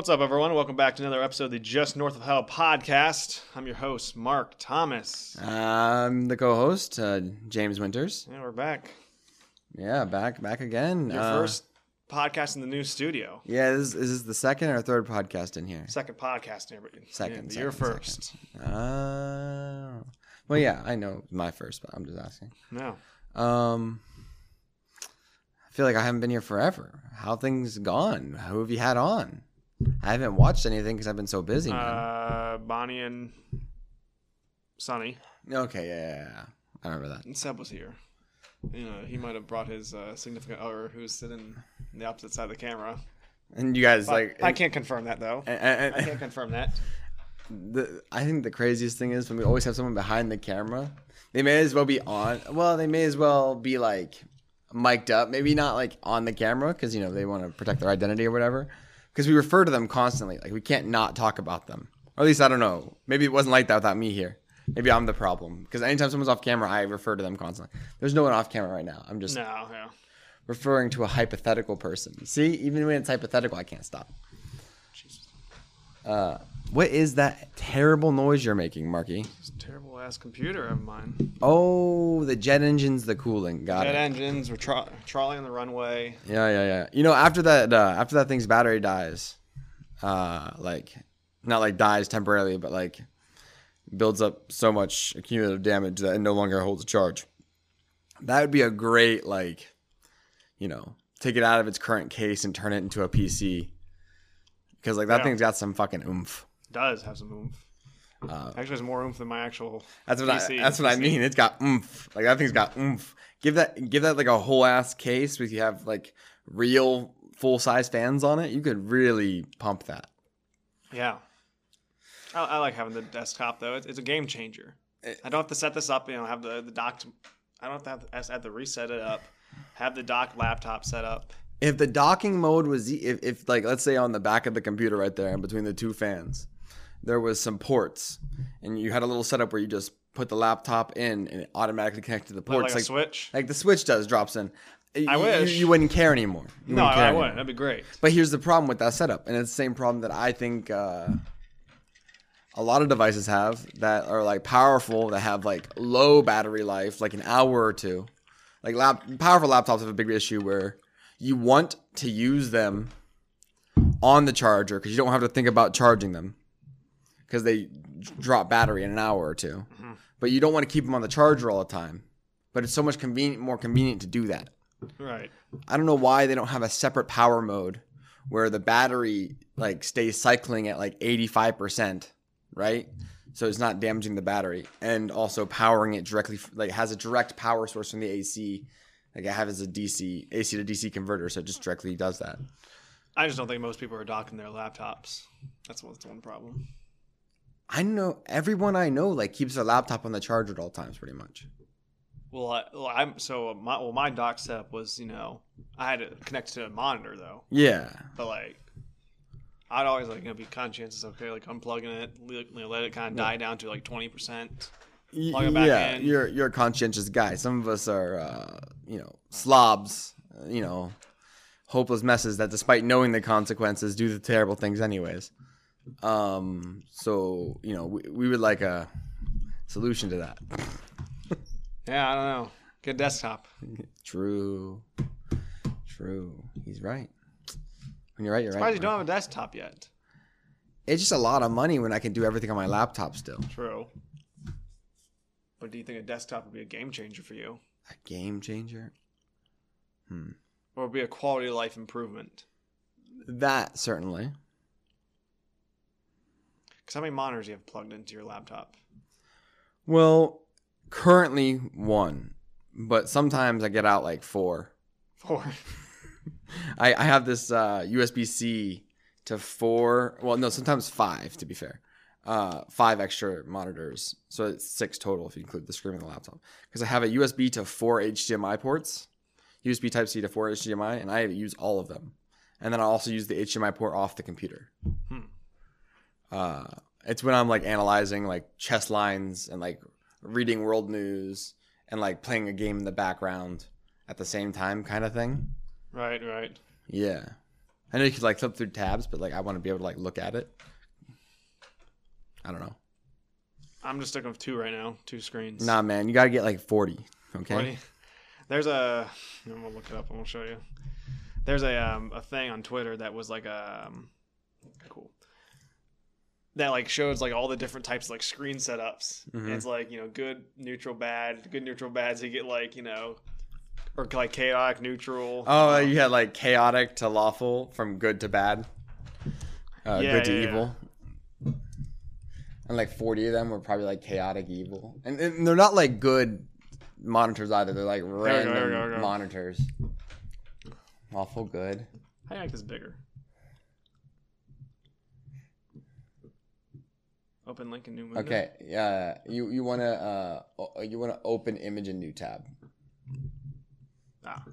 What's up, everyone? Welcome back to another episode of the Just North of Hell podcast. I'm your host, Mark Thomas. I'm the co-host, uh, James Winters. Yeah, we're back. Yeah, back back again. Your Uh, first podcast in the new studio. Yeah, this, this is the second or third podcast in here. Second podcast in here, but Second, yeah, your second, first. Uh, well, yeah, I know my first, but I'm just asking. No. Um, I feel like I haven't been here forever. How things gone? Who have you had on? I haven't watched anything because I've been so busy. Man. Uh, Bonnie and Sonny. okay, yeah, yeah, yeah, I remember that. And Seb was here. You know, he might have brought his uh, significant other who's sitting on the opposite side of the camera. And you guys like, I can't confirm that though. and- and- I can't confirm that. the I think the craziest thing is when we always have someone behind the camera. They may as well be on. Well, they may as well be like mic'd up. Maybe not like on the camera because you know they want to protect their identity or whatever. Because we refer to them constantly. Like we can't not talk about them. Or at least I don't know. Maybe it wasn't like that without me here. Maybe I'm the problem. Because anytime someone's off camera, I refer to them constantly. There's no one off camera right now. I'm just No, yeah. referring to a hypothetical person. See, even when it's hypothetical, I can't stop. Jesus. Uh, what is that terrible noise you're making, Marky? This terrible ass computer of mine. Oh, the jet engine's the cooling. Got it. Jet it. engines, we're trolley on the runway. Yeah, yeah, yeah. You know, after that, uh, after that thing's battery dies, uh, like not like dies temporarily, but like builds up so much accumulative damage that it no longer holds a charge. That would be a great like, you know, take it out of its current case and turn it into a PC. Because like that Yeah. thing's got some fucking oomph. Does have some oomph. Uh, Actually, has more oomph than my actual. That's what PC. I. That's what I mean. It's got oomph. Like that thing's got oomph. Give that. Give that like a whole ass case with you have like real full size fans on it. You could really pump that. Yeah. I, I like having the desktop though. It's, it's a game changer. Eh. I don't have to set this up. You know, have the the dock. I don't have to have, to have to reset it up. Have the dock laptop set up. If the docking mode was, if, if like let's say on the back of the computer right there, and between the two fans, there was some ports, and you had a little setup where you just put the laptop in and it automatically connected to the Like, ports, a switch. like the switch does drops in. I You- wish. you, you wouldn't care anymore. You no, wouldn't care I anymore. wouldn't. That'd be great. But here's the problem with that setup, and it's the same problem that I think uh, a lot of devices have that are like powerful that have like low battery life, like an hour or two. Like lap powerful laptops have a big issue where you want to use them on the charger because you don't have to think about charging them because they drop battery in an hour or 2 mm-hmm. But you don't want to keep them on the charger all the time. But it's so much convenient, more convenient to do that. Right. I don't know why they don't have a separate power mode where the battery like stays cycling at like 85%, right? So it's not damaging the battery and also powering it directly like has a direct power source from the AC. Like I have as a DC AC to DC converter, so it just directly does that. I just don't think most people are docking their laptops. That's what's one problem. I know everyone I know like keeps their laptop on the charger at all times pretty much. Well, I, well, I'm so my well my dock setup was you know I had to connect to a monitor though, Yeah. but like I'd always like you know be conscientious. Okay, like unplugging it, you know, let it kind of die down to like twenty percent. Plug it back yeah, in. you're you're a conscientious guy. Some of us are, uh, you know, slobs. uh, You know, hopeless messes that, despite knowing the consequences, do the terrible things anyways. Um, so you know, we, we would like a solution to that. Yeah, I don't know. Good desktop. True, true. He's right. When you're right, you're Why right. you don't have a desktop yet? It's just a lot of money when I can do everything on my laptop still. True. But do you think a desktop would be a game changer for you, A game changer. Hmm. or would be a quality of life improvement? That certainly. Because how many monitors do you have plugged into your laptop? Well, currently one, but sometimes I get out like four. Four. I, I have this uh, USB C to four. Well, no, sometimes five to be fair. Uh, five extra monitors, so it's six total if you include the screen and the laptop. Because I have a USB to four HDMI ports, USB Type C to four HDMI, and I use all of them. And then I also use the HDMI port off the computer. Hmm. Uh, it's when I'm like analyzing like chess lines and like reading world news and like playing a game in the background at the same time, kind of thing. Right, right. Yeah. I know you could like flip through tabs, but like I want to be able to like look at it. I don't know. I'm just sticking with two right now, two screens. Nah, man, you gotta get like forty. Okay. 40. There's a. I'm gonna look it up and we'll show you. There's a um, a thing on Twitter that was like a um, cool that like shows like all the different types of like screen setups. Mhm. it's like you know good, neutral, bad. Good, neutral, bad. So you get like you know, or like chaotic, neutral. Oh, um, you had like chaotic to lawful, from good to bad, uh, Yeah, good to yeah, evil, and like forty of them were probably like chaotic evil, and, and they're not like good monitors either. They're like we go, random go, go. monitors. Lawful good. How do you make this bigger? Open link in new window. Okay, yeah. You you wanna uh you wanna open image in new tab. Ah.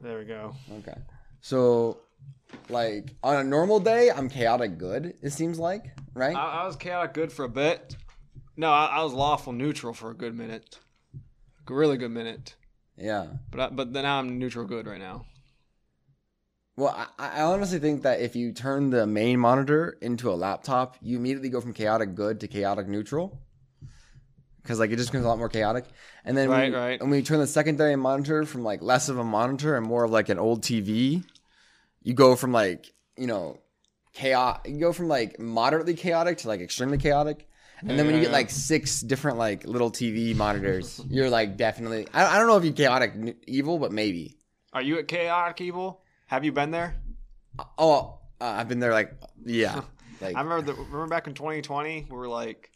There we go. Okay. So, like on a normal day, I'm chaotic good. It seems like right. I, I was chaotic good for a bit. No, I, I was lawful neutral for a good minute. A really good minute. yeah. But I, but then I'm neutral good right now. Well, I, I honestly think that if you turn the main monitor into a laptop, you immediately go from chaotic good to chaotic neutral. Because like it just becomes a lot more chaotic, and then Right, when, right. when we turn the secondary monitor from like less of a monitor and more of like an old TV, you go from like you know, chaos. You go from like moderately chaotic to like extremely chaotic, and then when you get yeah. like six different like little TV monitors, you're like definitely. I, I don't know if you chaotic evil, but maybe. Are you at chaotic evil? Have you been there? Oh, uh, I've been there like yeah, like I remember the, remember back in 2020, we were like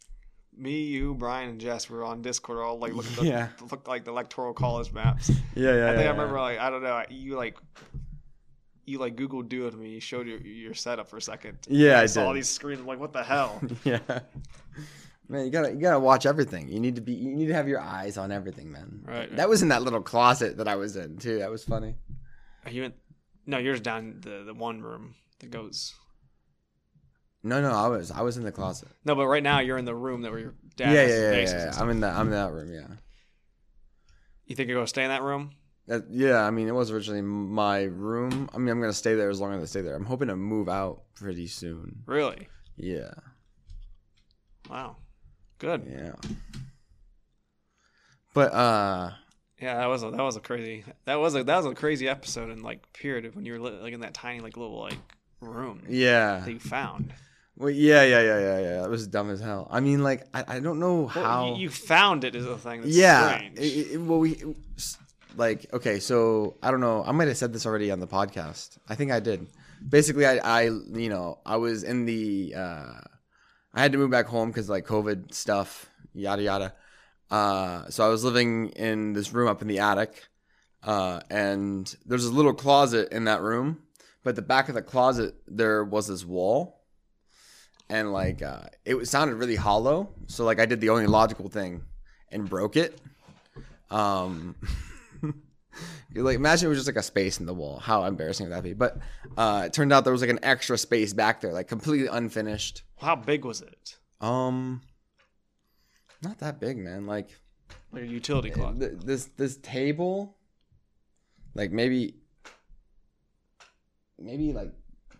me, you, Brian, and Jess were on Discord all like looking at Yeah. the, look like the electoral college maps. yeah, yeah. I think yeah, I remember like I don't know you like you like Google Duo to me. You showed your your setup for a second. Yeah, I saw all these screens. I'm like, what the hell? yeah. Man, you gotta you gotta watch everything. You need to be you need to have your eyes on everything, man. Right. That was in that little closet that I was in too. That was funny. Are you in? No, yours down the the one room that goes. No, no, I was I was in the closet. No, but right now you're in the room that where your Yeah, dad yeah, has yeah, yeah, yeah. I'm in that I'm in that room. Yeah. You think you're gonna stay in that room? That, yeah, I mean, it was originally my room. I mean, I'm gonna stay there as long as I stay there. I'm hoping to move out pretty soon. Really? Yeah, Wow. Good. yeah. But uh, Yeah, that was a that was a crazy that was a that was a crazy episode in like period of when you were li- like in that tiny like little like room yeah. that you found. Well, yeah, yeah, yeah, yeah, yeah. That was dumb as hell. I mean, like, I, I don't know Well, how. you, found it is a thing. That's yeah. strange. It- it- well, we like okay. So I don't know. I might have said this already on the podcast. I think I did. Basically, I, I you know, I was in the. uh I had to move back home because like COVID stuff, yada yada. Uh, so I was living in this room up in the attic, uh, and there's a little closet in that room. But the back of the closet, there was this wall, and like uh, it sounded really hollow. So like I did the only logical thing and broke it. Um, you like imagine it was just like a space in the wall. How embarrassing would that be? But uh, it turned out there was like an extra space back there, like completely unfinished. How big was it? Um, not that big, man. Like Like a utility closet. th- this this table, like maybe maybe like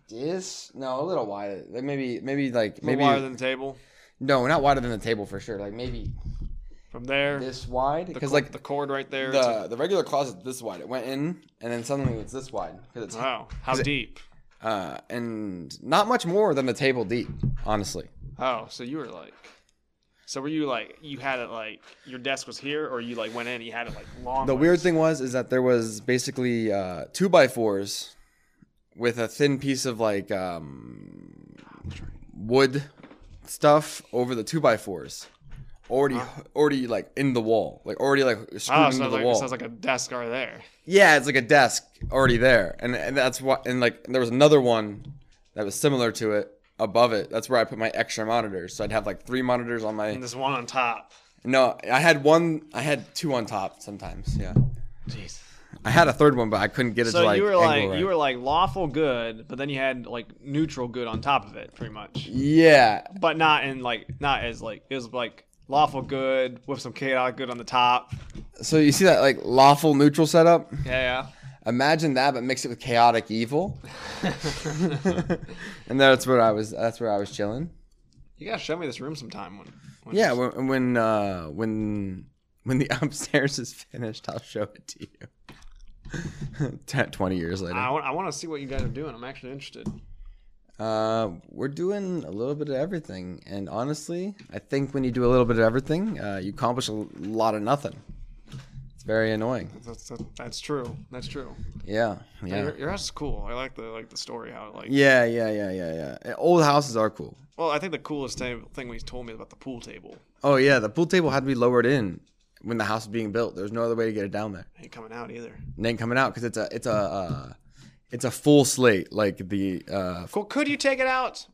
this. No, a little wider. Like maybe maybe like Maybe wider than the table. no, not wider than the table for sure. Like maybe From there, this wide because like the cord right there. the the regular closet this wide. It went in and then suddenly it's this wide because it's to, wow, how 'cause it- deep? uh and not much more than the table deep, honestly. Oh, so you were like, so were you like you had it like your desk was here, or you like went in, and you had it like long. The ways? weird thing was is that there was basically uh, two by fours with a thin piece of like um, wood stuff over the two by fours, already already like in the wall, like already like screwed Oh, into so the like wall. sounds like a desk right there. yeah, it's like a desk already there, and and that's what and like there was another one that was similar to it above it. That's where I put my extra monitors. So I'd have like three monitors on my. And this one on top. No, I had one. I had two on top sometimes. Yeah. Jeez. I had a third one, but I couldn't get it So to like. you were like right. you were like lawful good, but then you had like neutral good on top of it, pretty much. Yeah, But not in like not as like it was like lawful good with some chaotic good on the top. so you see that like lawful neutral setup? Yeah, yeah. Imagine that, but mix it with chaotic evil. and that's where I was. That's where I was chilling. You gotta show me this room sometime when. when Yeah, when when uh, when when the upstairs is finished, I'll show it to you. 10, Twenty years later, I want. I want to see what you guys are doing. I'm actually interested. uh, we're doing a little bit of everything, and honestly, I think when you do a little bit of everything, uh, you accomplish a lot of nothing. Very annoying. That's, that's, that's true. That's true. Yeah, Yeah. Your, your house is cool. I like the like the story how it like. yeah, yeah, yeah, yeah, yeah. Old houses are cool. Well, I think the coolest thing, thing when he told me about the pool table. Oh yeah, the pool table had to be lowered in when the house was being built. There's no other way to get it down there. Ain't coming out either. And then coming out because it's a it's a uh, it's a full slate. Like the uh, Cool. Could you take it out?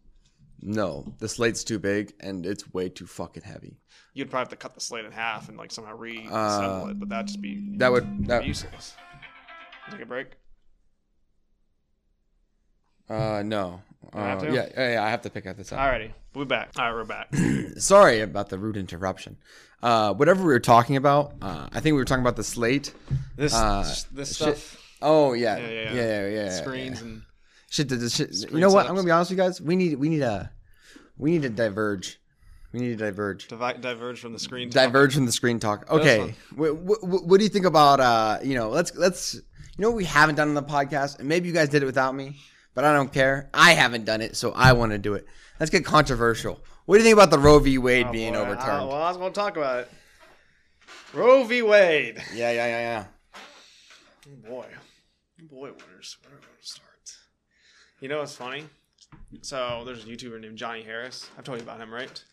No, the slate's too big and it's way too fucking heavy. You'd probably have to cut the slate in half and like somehow reassemble Uh, it, but that'd just be That would that useless. Take a break. uh no. Uh, have to? yeah, yeah, yeah, I have to pick out this up. Alrighty, we're back. All right, we're back. Sorry about the rude interruption. Uh, whatever we were talking about, uh, I think we were talking about the slate. This Uh, this shit. stuff, Oh yeah, Yeah, yeah, yeah, yeah, yeah. yeah. yeah, screens yeah. and Shit, the, the shit. You know what? I'm gonna be honest with you guys. We need we need a we need to diverge. We need to diverge. divi- diverge from the screen. talk. diverge from the screen talk. Okay, what, what, what do you think about uh? You know, let's let's. You know what we haven't done on the podcast, and maybe you guys did it without me, but I don't care. I haven't done it, so I want to do it. Let's get controversial. What do you think about the Roe v. Wade Oh, being boy. overturned? Uh, well, I was going to talk about it. Roe v. Wade. yeah, yeah, yeah, yeah. Oh, boy, Oh, boy, wonders where do I want to start? You know what's funny? So there's a YouTuber named Johnny Harris. I've told you about him, right?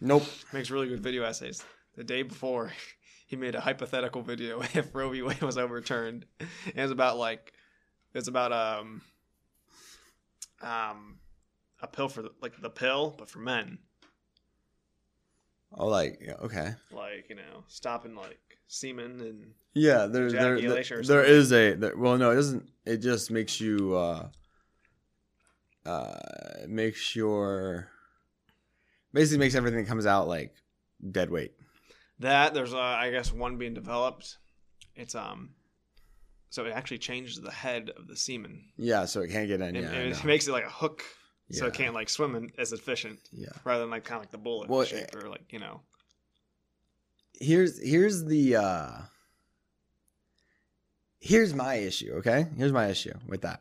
Nope. Makes really good video essays. The day before, he made a hypothetical video if Roe v. Wade was overturned. And it's about like, it's about um, um, a pill for the, like the pill, but for men. Oh, like yeah, okay. Like you know, stopping like semen and Yeah, there, there, there, there is a there, well, no, it doesn't. It just makes you uh, uh, makes your basically makes everything that comes out like dead weight. that. There's uh, I guess one being developed. It's um, so it actually changes the head of the semen. Yeah, so it can't get in. and, Yeah, it makes it like a hook, so it can't like swim in, as efficient, yeah. rather than like kind of like the bullet Well, shape or like you know. Here's here's the uh here's my issue. Okay, here's my issue with that.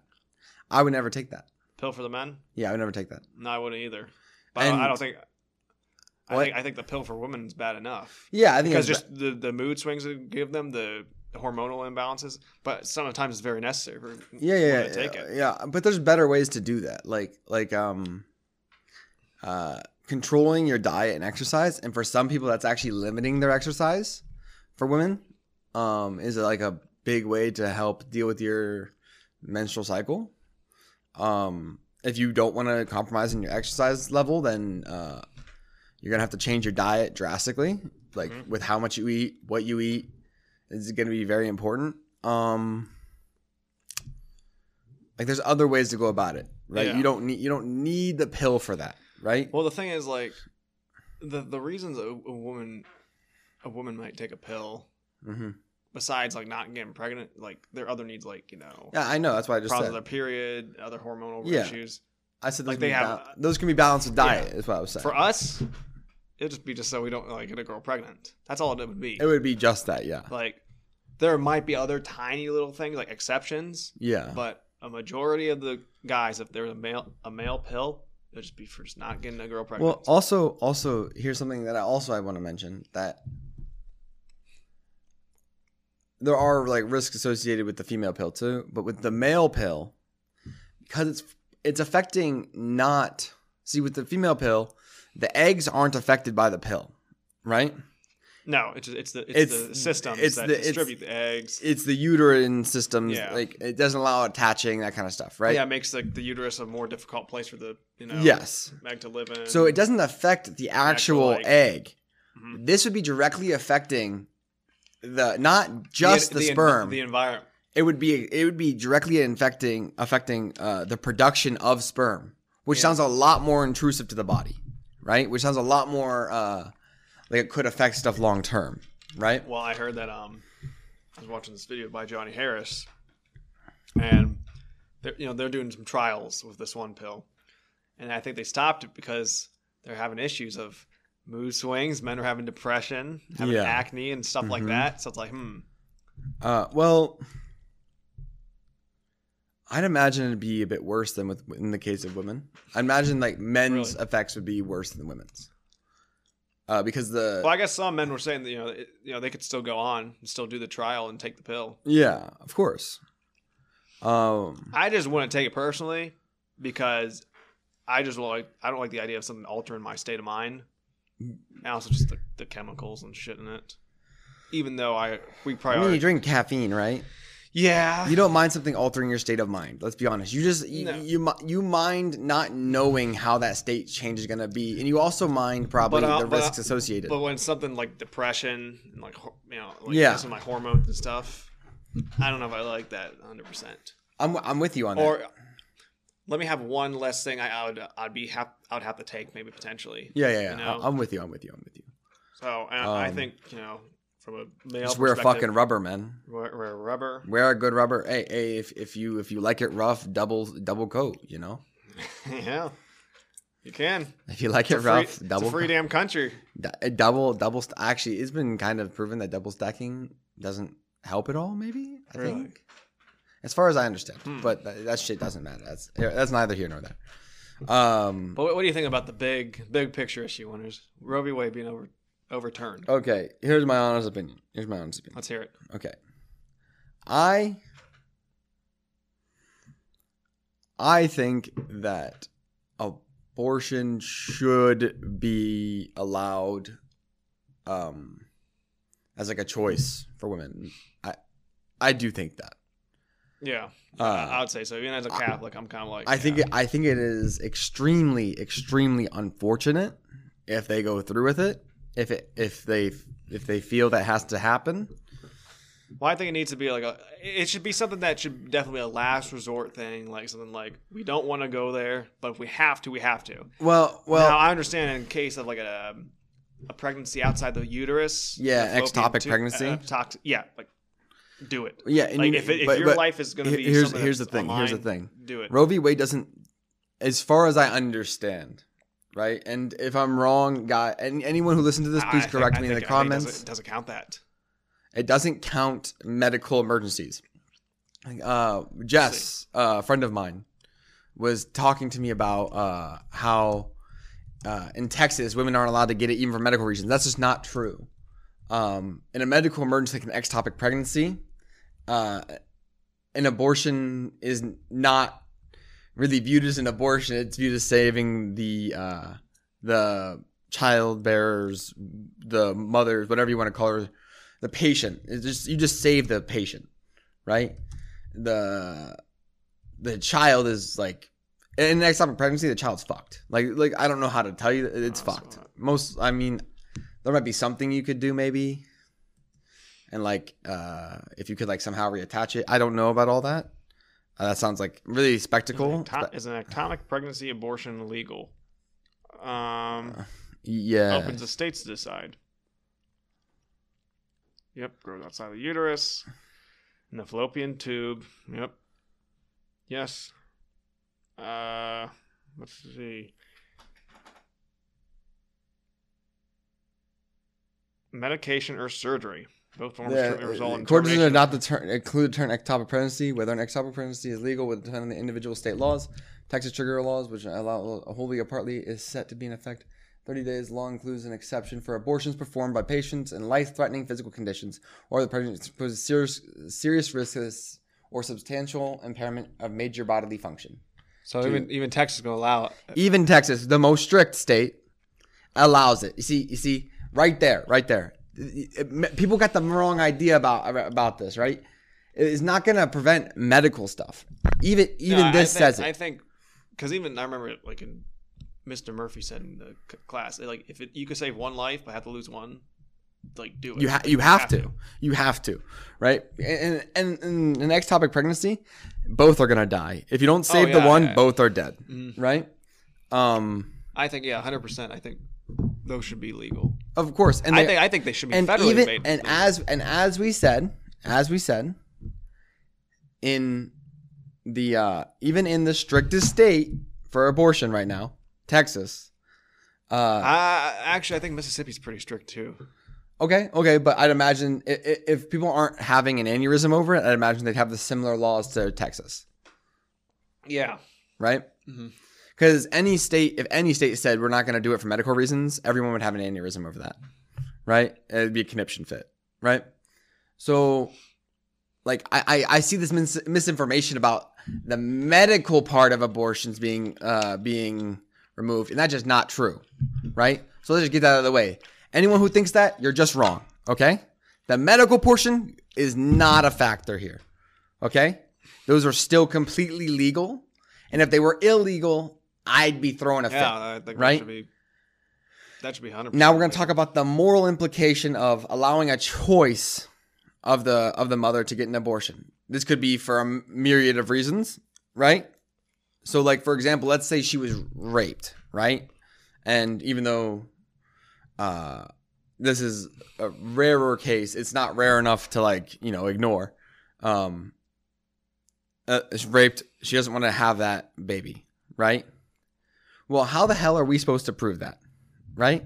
I would never take that. Pill for the men? Yeah, I would never take that. No, I wouldn't either. But I don't- I don't think. I What? think I think the pill for women is bad enough Yeah, I think because it's just the the mood swings it give them the hormonal imbalances, but sometimes it's very necessary for yeah, yeah, yeah, to take yeah, it. yeah. But there's better ways to do that, like like um, uh, controlling your diet and exercise. And for some people, that's actually limiting their exercise. For women, um, is it like a big way to help deal with your menstrual cycle. Um, if you don't want to compromise in your exercise level, then uh, you're gonna have to change your diet drastically, like Mhm. with how much you eat, what you eat. is going to be very important. Um, like there's other ways to go about it, right? Yeah. You don't need you don't need the pill for that, right? Well, the thing is, like, the the reasons a, a woman a woman might take a pill, hmm besides like not getting pregnant, like their other needs, like you know, Yeah, I know. That's why I just problems said. with their period, other hormonal Yeah. issues. I said like they have- bal- those can be balanced with diet. Is what I was saying. For us, it'd just be just so we don't like get a girl pregnant. That's all it would be. it would be just that. Yeah, Like, there might be other tiny little things like exceptions, yeah. but a majority of the guys, if there's a male a male pill, it'd just be for just not getting a girl pregnant. Well, also, also here's something that I also I want to mention that there are like risks associated with the female pill too, but with the male pill, because it's it's affecting not see with the female pill, the eggs aren't affected by the pill, right? no, it's it's the it's, It's- the systems it's that the- it's- distribute the eggs. It's the uterine systems, Yeah. like it doesn't allow attaching that kind of stuff, right? Yeah, it makes like the uterus a more difficult place for the you know Yes. egg to live in. So it doesn't affect the actual egg. egg. Mhm. This would be directly affecting the not just the, en- sperm. the environment. it would be it would be directly infecting affecting uh, the production of sperm, which Yeah. sounds a lot more intrusive to the body, right? Which sounds a lot more uh, like it could affect stuff long term, right? Well, I heard that um, I was watching this video by Johnny Harris, and they're you know they're doing some trials with this one pill, and I think they stopped it because they're having issues of mood swings. Men are having depression, having Yeah. acne, and stuff like Mhm. that. So it's like, hmm, Uh, well, I'd imagine it'd be a bit worse than with in the case of women. I imagine like men's Really? effects would be worse than women's. Uh, because the well, I guess some men were saying that you know it, you know they could still go on and still do the trial and take the pill. yeah, of course. Um, I just wouldn't take it personally because I just like I don't like the idea of something altering my state of mind. Also just the, the chemicals and shit in it. Even though I we probably I mean, you drink caffeine, right? yeah You don't mind something altering your state of mind. Let's be honest. You just you No. you, you mind not knowing how that state change is gonna be, and you also mind probably But, uh, the uh, risks associated. But when something like depression and like you know like Yeah. with my hormones and stuff, I don't know if I like that 100. percent I'm I'm with you on that. Let me have one less thing I, I would I'd be hap- I would have to take maybe potentially. yeah, yeah, yeah. you know? I- I'm with you. I'm with you. I'm with you. So and I Um, think you know from a male Just wear a fucking rubber, man. wear, wear rubber. Wear a good rubber. Hey, hey, if, if you if you like it rough, double double coat. You know, yeah, you can. if you like It's it free, rough, it's double a free damn country. du- uh, double double. St- actually, it's been kind of proven that double stacking doesn't help at all. Maybe I Really? think, as far as I understand, Hmm. but that, that shit doesn't matter. That's that's neither here nor there. Um. But what, what do you think about the big big picture issue Winters? Roe v. Wade being over overturned. Okay. Here's my honest opinion. Here's my honest opinion. Let's hear it. Okay. I I think that abortion should be allowed um as like a choice for women. I I do think that. Yeah, Uh, I would say so. Even as a Catholic, I'm kind of like I think it, I think it is extremely extremely unfortunate if they go through with it. If it if they if they feel that has to happen. Well, I think it needs to be like a. It should be something that should definitely be a last resort thing, like something like we don't want to go there, but if we have to, we have to. Well, well, now I understand in case of like a a pregnancy outside the uterus. Yeah, ectopic pregnancy. uh, tox- yeah, like do it. yeah. Like you- if, it, if but- your but life is going to be here's here's the thing. Here's the thing. Do it. Roe v. Wade doesn't, as far as I understand, right? And if I'm wrong, guy, and anyone who listens to this, please correct I me in the think- I think comments. doesn't- It doesn't count that. It doesn't count medical emergencies. Uh, Jess, uh, a friend of mine, was talking to me about uh, how uh, in Texas women aren't allowed to get it even for medical reasons. That's just not true. Um, in a medical emergency, like an ectopic pregnancy, uh, an abortion is not really viewed as an abortion. It's viewed as saving the uh, the child bearers, the mothers, whatever you want to call her, the patient. It's just you just save the patient, right? The the child is like in an ectopic pregnancy, the child's fucked. Like like I don't know how to tell you, it's Oh, fucked. Most, I mean, there might be something you could do maybe, and like uh if you could like somehow reattach it. I don't know about all that. Uh, that sounds like really spectacle. Ecto- Is an pregnancy abortion legal? Um, yeah. opens the states to decide. Yep, grows outside the uterus, in the fallopian tube. Yep. Yes. Uh, let's see. Medication or surgery. Both forms Yeah, treatment result in according to termination. not the term, include the term ectopic pregnancy. Whether an ectopic pregnancy is legal would depend on the individual state laws. Texas trigger laws, which allow wholly or partly, is set to be in effect 30 days law includes an exception for abortions performed by patients in life-threatening physical conditions or the pregnancy poses serious, serious risks or substantial impairment of major bodily function. so even even Texas is going to allow it. Even Texas, the most strict state, allows it. You see, you see, right there, right there. It- it- people got the wrong idea about about this, right? It's not going to prevent medical stuff. Even even No, this think- says it. I think because even I remember like in Mr. Murphy said in the c- class, like if it, you could save one life but have to lose one, like do it. you ha- you have to. You have to, right? And and, and an ectopic pregnancy, both are gonna die. If you don't save the Oh, yeah, one, yeah. both are dead, Mhm. right? Um, I think yeah, hundred percent. I think those should be legal. of course, and I think I think they should be and federally even made. and legal. as and as we said, as we said, in the uh, even in the strictest state for abortion right now, Texas. Uh, Uh, actually, I think Mississippi's pretty strict too. okay, okay, but I'd imagine i- i- if people aren't having an aneurysm over it, I'd imagine they'd have the similar laws to Texas, Yeah. right? Mhm. Because any state, if any state said we're not going to do it for medical reasons, everyone would have an aneurysm over that, right? It'd be a conniption fit, right? So, like, I I, I see this mis- misinformation about the medical part of abortions being uh being removed, and that's just not true, right? So let's just get that out of the way. Anyone who thinks that, you're just wrong, okay? The medical portion is not a factor here, okay? Those are still completely legal, and if they were illegal, I'd be throwing a fit. Yeah, I think right? that should be. That should be hundred. Now we're going to talk about the moral implication of allowing a choice of the of the mother to get an abortion. This could be for a myriad of reasons, right? So like for example, let's say she was raped, right? And even though uh this is a rarer case, it's not rare enough to like, you know, ignore. Um uh, she's raped, she doesn't want to have that baby, right? Well, how the hell are we supposed to prove that? Right?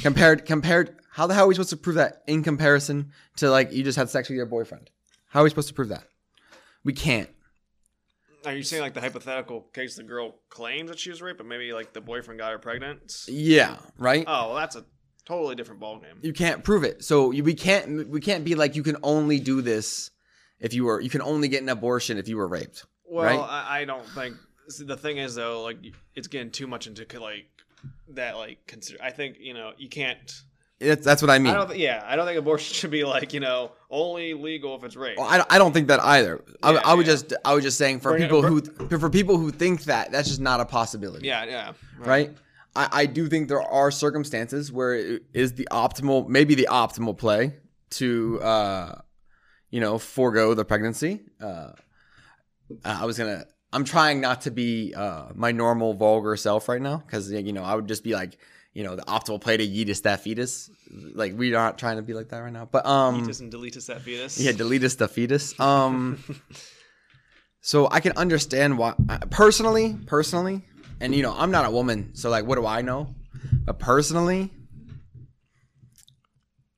compared compared how the hell are we supposed to prove that in comparison to like you just had sex with your boyfriend how are we supposed to prove that we can't Are you saying like the hypothetical case the girl claims that she was raped, but maybe like the boyfriend got her pregnant? yeah right Oh, well, that's a totally different ballgame. you can't prove it so you, we can't we can't be like you can only do this if you were you can only get an abortion if you were raped Well, right? I, I don't think see, the thing is though, like it's getting too much into like that. Like consider, I think you know you can't. That's, that's what i mean I don't. Th- yeah, I don't think abortion should be like you know only legal if it's rape. Well, I, I don't think that either. I, Yeah, I would yeah. just I was just saying for Bring it- people who for people who think that that's just not a possibility. yeah, yeah, right? I, I do think there are circumstances where it is the optimal, maybe the optimal play to, uh, you know, forego the pregnancy. Uh, I was gonna. I'm trying not to be uh, my normal vulgar self right now because you know I would just be like, you know, the optimal play to yeetus that fetus. Like we're not trying to be like that right now, but um, Fetus and deletus that fetus. yeah, deletus the fetus. Um, so I can understand why personally, personally, and you know, I'm not a woman, so like, what do I know? But personally,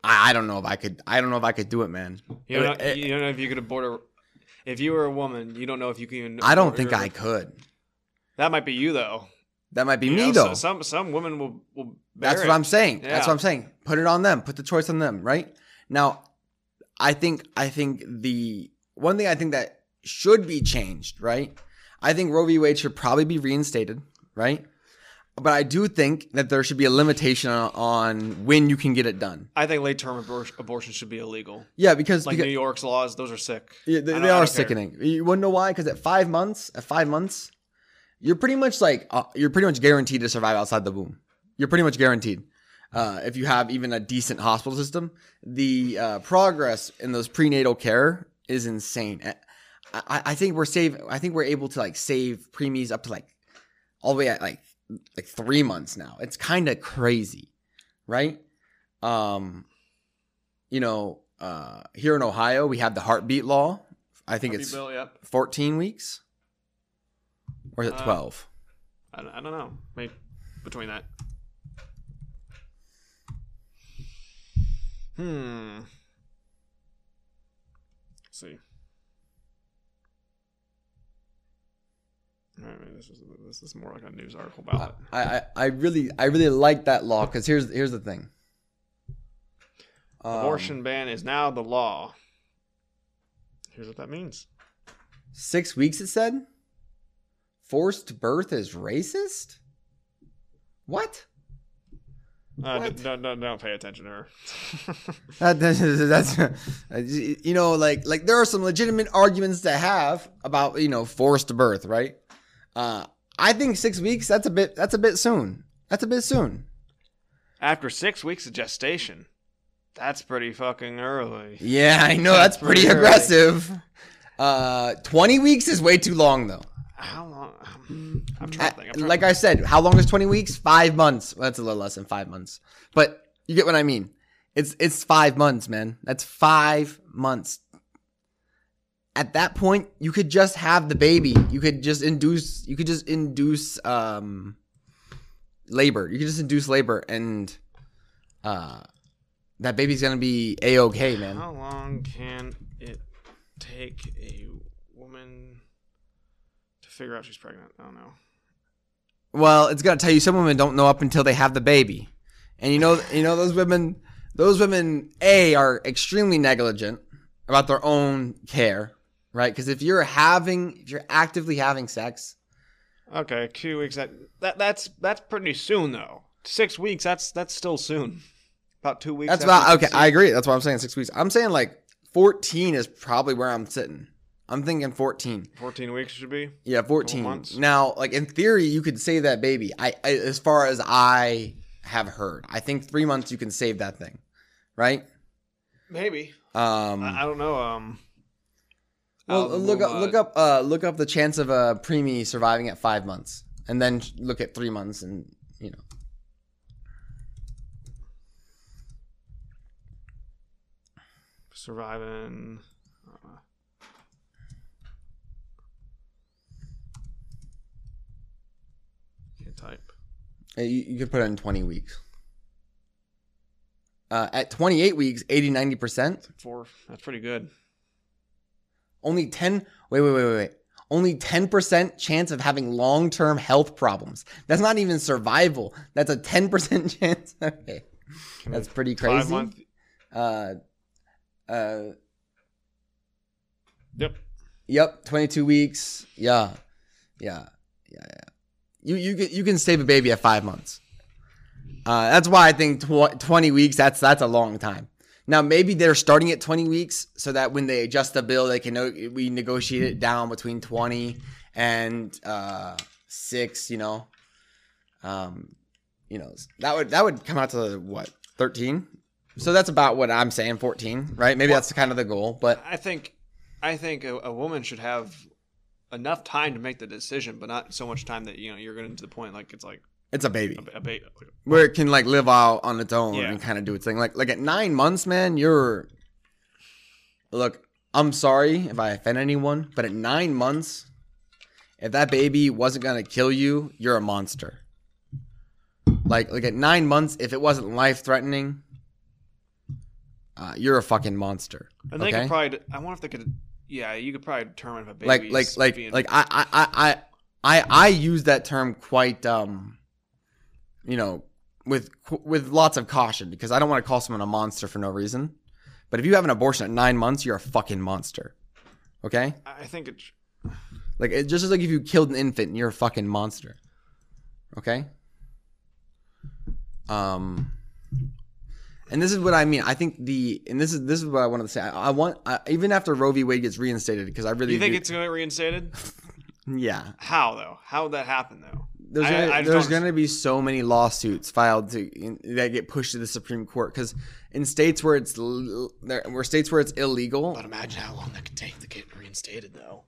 I, I don't know if I could. I don't know if I could do it, man. You don't, know, It- you don't know if you could abort a. If you were a woman, you don't know if you can even. I don't think I could. That might be you though. That might be You me know, though. so- some some women will will. That's what it. I'm saying. That's what I'm saying. Put it on them. Put the choice on them, right? Now, I think I think the one thing I think that should be changed, right? I think Roe v. Wade should probably be reinstated, right? But I do think that there should be a limitation on, on when you can get it done. I think late term abor- abortion should be illegal. Yeah, because, Like because New York's laws, those are sick. yeah, they, they are don't care. sickening. You want to know why? Because at five months, at five months, you're pretty much like uh, you're pretty much guaranteed to survive outside the womb. You're pretty much guaranteed. Uh, if you have even a decent hospital system, the uh, progress in those prenatal care is insane. I, I, I think we're save. I think we're able to like save preemies up to like all the way at like like three months now. It's kind of crazy, right? Um, you know, uh, here in Ohio, we have the heartbeat law. I think Puppy it's bill, yep. 14 weeks, or is it Uh, 12? I, don't- I don't know. Maybe between that. Hmm. Let's see. This is this is more like a news article about it. I, I, I really, I really like that law because here's here's the thing. Um, Abortion ban is now the law. Here's what that means. six weeks. It said. Forced birth is racist. What? Uh, What? don't, don't don't pay attention to her. That, that's, that's you know like like there are some legitimate arguments to have about you know forced birth, right? Uh, I think six weeks that's a bit that's a bit soon. That's a bit soon. After six weeks of gestation, that's pretty fucking early. Yeah, I know that's, That's pretty, pretty aggressive. Uh, twenty weeks is way too long though. How long? I'm trying to think. I'm trying Like I said, how long is twenty weeks? Five months. Well, that's a little less than five months, but you get what I mean. It's it's five months, man. That's five months. At that point you could just have the baby. You could just induce. You could just induce um, labor. You could just induce labor, and uh, that baby's gonna be a okay, man. How long can it take a woman to figure out she's pregnant? I don't know. Well, it's gonna tell you some women don't know up until they have the baby, and you know, you know those women. Those women, a, are extremely negligent about their own care, right? Because if you're having, if you're actively having sex, Okay, two weeks. That, that that's that's pretty soon though. Six weeks. That's that's still soon. About two weeks. that's about okay. I agree. That's why I'm saying six weeks. I'm saying like 14 is probably where I'm sitting. I'm thinking 14. Fourteen weeks should be. Yeah, 14. months. Now, like in theory, you could save that baby. I, I as far as I have heard, I think three months you can save that thing, right? Maybe. Um, I, I don't know. Um. Well, look up, uh, look up, uh, look up the chance of a preemie surviving at five months, and then look at three months, and you know. surviving. Uh, can't type. Uh, You, you could put it in 20 weeks. Uh, at 28 weeks, 80, 90%, Four. That's pretty good. Only 10, wait, wait, wait, wait, wait. Only 10% chance of having long term health problems. That's not even survival. That's a 10% chance. Okay. That's pretty Five crazy. month. Uh, uh, Yep. Yep, 22 weeks. Yeah. Yeah. Yeah, yeah. You you can you can save a baby at 5 months. Uh, that's why I think tw- 20 weeks that's that's a long time. Now maybe they're starting at 20 weeks so that when they adjust the bill they can we negotiate it down between 20 and uh 6, you know. Um you know, that would that would come out to what? 13? So that's about what I'm saying 14, right? Maybe that's kind of the goal, but I think, I think a, a woman should have enough time to make the decision, but not so much time that you know you're getting to the point like it's like it's a baby. a, a bait. where it can like live out on its own Yeah. and kind of do its thing. Like like at nine months, man, you're look. I'm sorry if I offend anyone, but at nine months, if that baby wasn't gonna kill you, you're a monster. Like like at nine months, if it wasn't life threatening, uh, you're a fucking monster. And they could probably. I wonder if they could. Yeah, you could probably determine if a baby. like like like being, like I, I I I I I use that term quite um you know with with lots of caution because I don't want to call someone a monster for no reason. But if you have an abortion at nine months, you're a fucking monster. Okay, I think it's like it just as like if you killed an infant, you're a fucking monster. Okay. Um. And this is what I mean. I think the and this is this is what I wanted to say. I, I want I, even after Roe v. Wade gets reinstated because I really You think do- it's gonna get reinstated? yeah How though? How would that happen though? There's gonna, I just there's gonna be so many lawsuits filed to in, that get pushed to the Supreme Court because in states where it's there where states where it's illegal, But imagine how long that could take to get reinstated, though.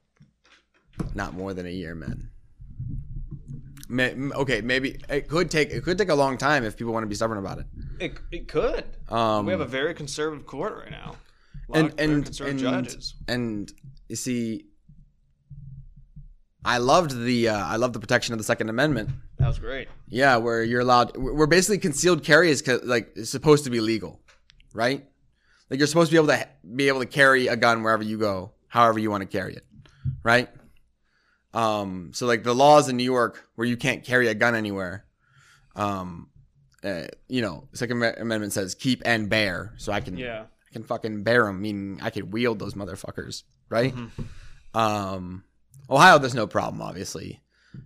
not more than a year, man. May, okay, maybe it could take it could take a long time if people want to be stubborn about it. It, it could. Um, we have a very conservative court right now. A lot and of and conservative and, judges. and you see, I loved the uh, I loved the protection of the Second Amendment. That was great. Yeah, where you're allowed. We're basically concealed carry is like it's supposed to be legal, right? Like you're supposed to be able to be able to carry a gun wherever you go, however you want to carry it, right? Um, so like the laws in New York where you can't carry a gun anywhere, um, uh, you know, Second Amendment says keep and bear, so I can Yeah. I can fucking bear them, meaning I could wield those motherfuckers, right? Um, Ohio, there's no problem, obviously.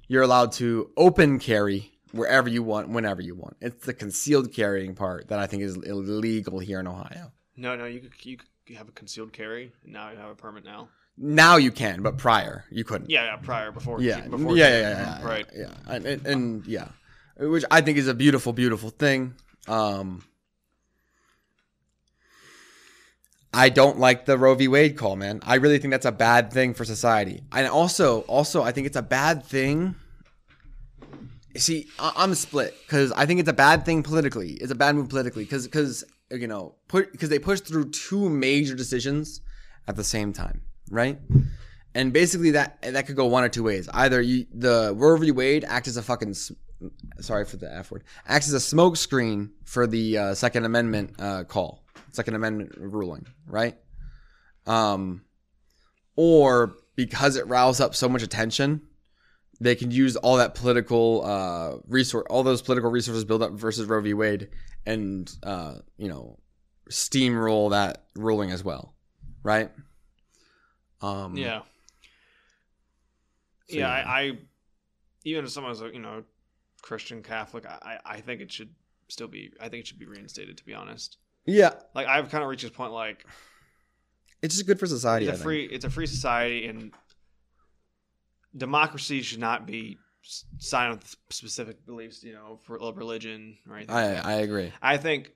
You're allowed to open carry wherever you want, whenever you want. It's the concealed carrying part that I think is illegal here in Ohio. No, no, you could you could have a concealed carry. And now you have a permit now. Now you can, but prior you couldn't. Yeah, yeah. Prior, before. yeah, Before. yeah, yeah, yeah, yeah, Right. yeah, and, and, and yeah, which I think is a beautiful, beautiful thing. Um, I don't like the Roe v. Wade call, man. I really think that's a bad thing for society, and also, also, I think it's a bad thing. See, I'm split because I think it's a bad thing politically. It's a bad move politically because because you know because they pushed through two major decisions at the same time, right? And basically that that could go one or two ways. Either you, the Roe v. Wade acts as a fucking sorry for the F word acts as a smokescreen for the uh, Second Amendment uh, call, Second Amendment ruling, right? Um, or because it riles up so much attention, they can use all that political uh, resource, all those political resources built up versus Roe v. Wade, and uh, you know, steamroll that ruling as well, right? Um, Yeah. So, yeah. I, I even as someone who's a you know Christian Catholic, I, I think it should still be. I think it should be reinstated. To be honest, yeah, like I've kind of reached this point. Like it's just good for society. it's a free, it's a free society, and democracy should not be signed with specific beliefs. You know, for religion or anything. I that. I agree. I think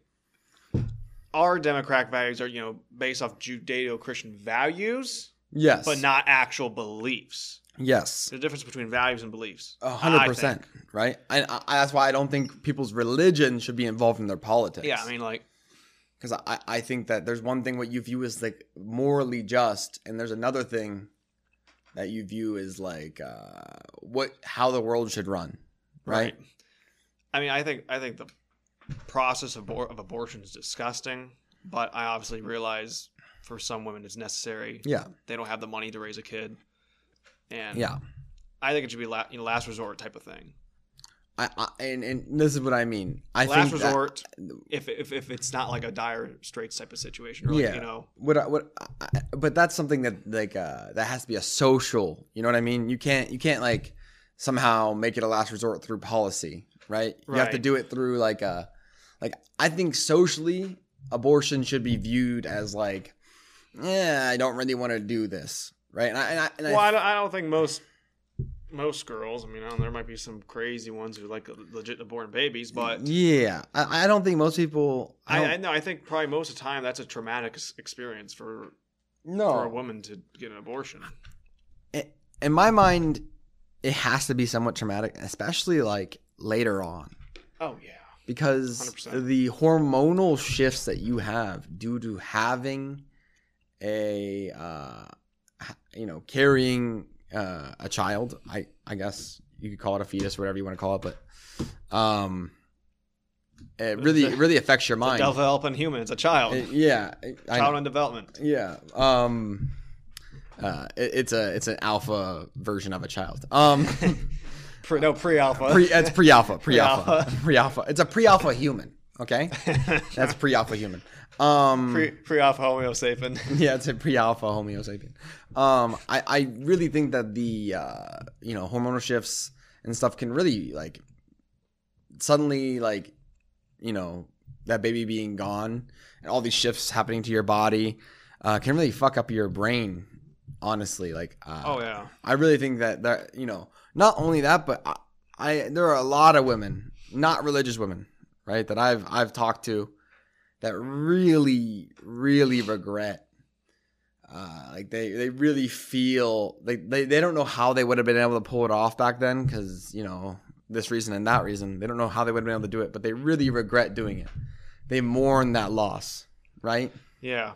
our democratic values are you know based off Judeo-Christian values, Yes, but not actual beliefs. yes, There's a difference between values and beliefs. a hundred percent. Right, and I, I, that's why I don't think people's religion should be involved in their politics. Yeah, I mean, like, because I, I think that there's one thing what you view as like morally just, and there's another thing that you view as like uh, what how the world should run, right? I mean, I think I think the process of, of abortion is disgusting, but I obviously realize for some women it's necessary. Yeah, They don't have the money to raise a kid, and yeah. I think it should be la- you know, last resort type of thing. I, I and and this is what I mean. I last think that- resort, if, if if it's not like a dire straits type of situation, or like, Yeah. you know, what I- what I, but that's something that like uh that has to be a social you know what i mean? You can't you can't like somehow make it a last resort through policy right? You have to do it through like a like i think socially abortion should be viewed as like yeah i don't really want to do this right? And i, and I, and well, I don't, I don't think most most girls. I mean, I don't, there might be some crazy ones who like legit born babies, but yeah I, I don't think most people i, I, I know I think probably most of the time that's a traumatic experience for no for a woman to get an abortion. in my mind it has to be somewhat traumatic especially like later on Oh yeah. because 100%. the hormonal shifts that you have due to having a uh, you know carrying uh, a child i i guess you could call it a fetus whatever you want to call it but um it really it really affects your mind developing human. It's a child. It- yeah child in development. yeah um uh it, it's a it's an alpha version of a child um Pre, no pre-alpha. pre, it's pre-alpha pre-alpha Pre-alpha. pre-alpha it's a pre-alpha human okay that's pre-alpha human um pre pre-alpha Homo sapien. yeah it's a pre-alpha homo sapien um i i really think that the uh you know hormonal shifts and stuff can really like suddenly like you know that baby being gone and all these shifts happening to your body uh can really fuck up your brain honestly like uh, Oh yeah. I really think that that you know not only that, but I, I there are a lot of women, not religious women, right, that I've I've talked to that really really regret. Uh, like they, they really feel like they, they don't know how they would have been able to pull it off back then because you know this reason and that reason they don't know how they would have been able to do it but they really regret doing it they mourn that loss right Yeah.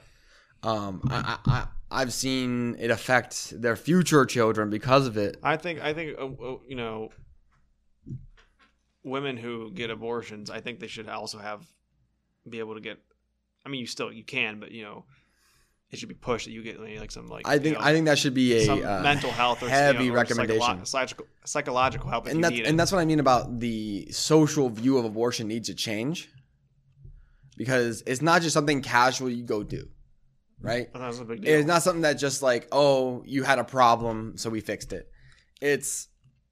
um, I, I, I- I've seen it affect their future children because of it. I think I think uh, you know women who get abortions. I think they should also have be able to get. I mean, you still you can, but you know, it should be pushed that you get like some like. I think you know, I think that should be a uh, mental health or heavy you know, or recommendation. psycholo- psychological, psychological help and that's and it. that's what I mean about the social view of abortion needs to change because it's not just something casual you go do, right? That's a big deal. It's not something that just like oh you had a problem so we fixed it. It's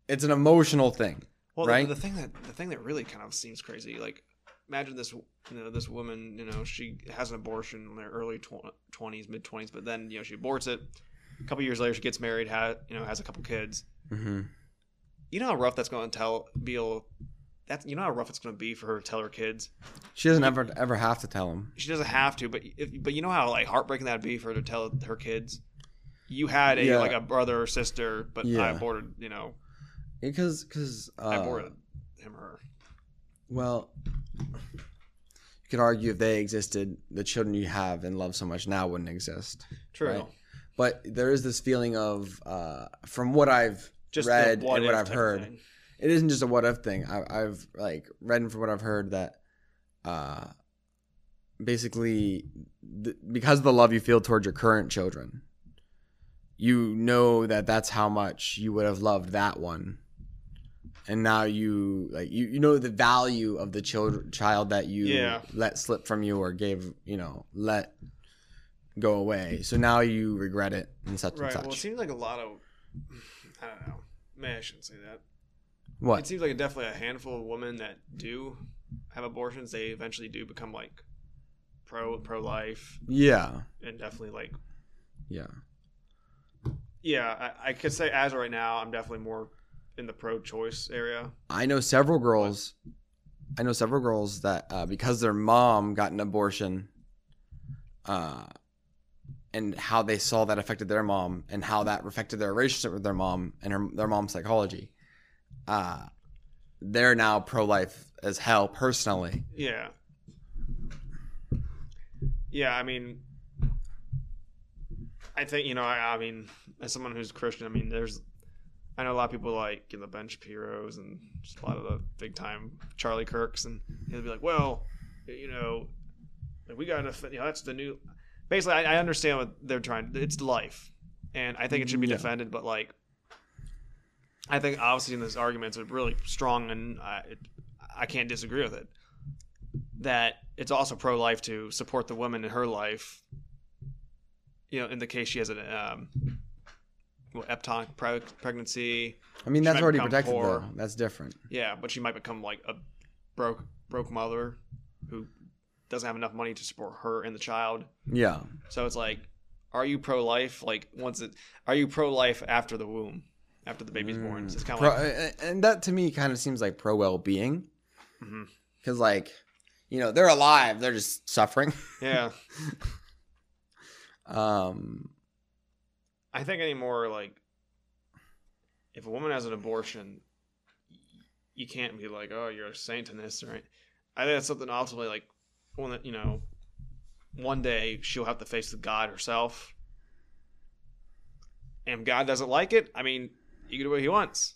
it's an emotional thing. Well, right? the, the thing that the thing that really kind of seems crazy, like imagine this, you know, this woman, you know, she has an abortion in her early twenties, mid twenties, but then you know she aborts it. A couple years later, she gets married, has you know, has a couple kids. Mm-hmm. You know how rough that's going to tell be. That's you know how rough it's going to be for her to tell her kids. She doesn't ever ever have to tell them She doesn't have to, but if, but you know how like heartbreaking that'd be for her to tell her kids. You had a Yeah. like a brother or sister, but yeah. I aborted. You know, Because because uh, I aborted him or her. Well, you could argue if they existed, the children you have and love so much now wouldn't exist. True. Right. but there is this feeling of uh, from what I've Just read and what I've heard. thing. It isn't just a what if thing. I, I've like read and from what I've heard that uh, basically th- because of the love you feel towards your current children, you know that that's how much you would have loved that one. And now you like you, you know the value of the child child that you Yeah. let slip from you or gave you know let go away. So now you regret it and such Right. and such. Well, it seems like a lot of. I don't know. Maybe I shouldn't say that. what? It seems like definitely a handful of women that do have abortions. They eventually do become like pro pro life yeah, and definitely like yeah. yeah. I, I could say as of right now, I'm definitely more in the pro choice area. I know several girls. I know several girls that uh, because their mom got an abortion, uh, and how they saw that affected their mom, and how that affected their relationship with their mom and her, their mom's psychology. Uh, they're now pro life as hell personally. Yeah. Yeah, I mean, I think you know. I, I mean, as someone who's Christian, I mean, there's. I know a lot of people like you know, Ben Shapiro's and just a lot of the big time Charlie Kirks, and he'll be like, "Well, you know, like, we got to, you know, that's the new." Basically, I, I understand what they're trying. It's life, and I think it should be Yeah. defended. But like, I think obviously in this argument, it's really strong, and I, it, I can't disagree with it. That it's also pro life to support the woman in her life. You know, in the case she has an um, ectopic pre- pregnancy. I mean, that's already protected poor. though. That's different. Yeah, but she might become like a broke broke mother who doesn't have enough money to support her and the child. Yeah, So it's like, are you pro life? Like once it, are you pro life after the womb, after the baby's born? So it's kind of Mm. Like, and that to me kind of seems like pro well being, because like, you know, they're alive. They're just suffering. yeah. Um, I think anymore like, if a woman has an abortion, you can't be like, oh, you're a saint in this, right? I think that's something ultimately like, one that you know, one day she'll have to face God herself. And God doesn't like it, I mean, he can do what he wants.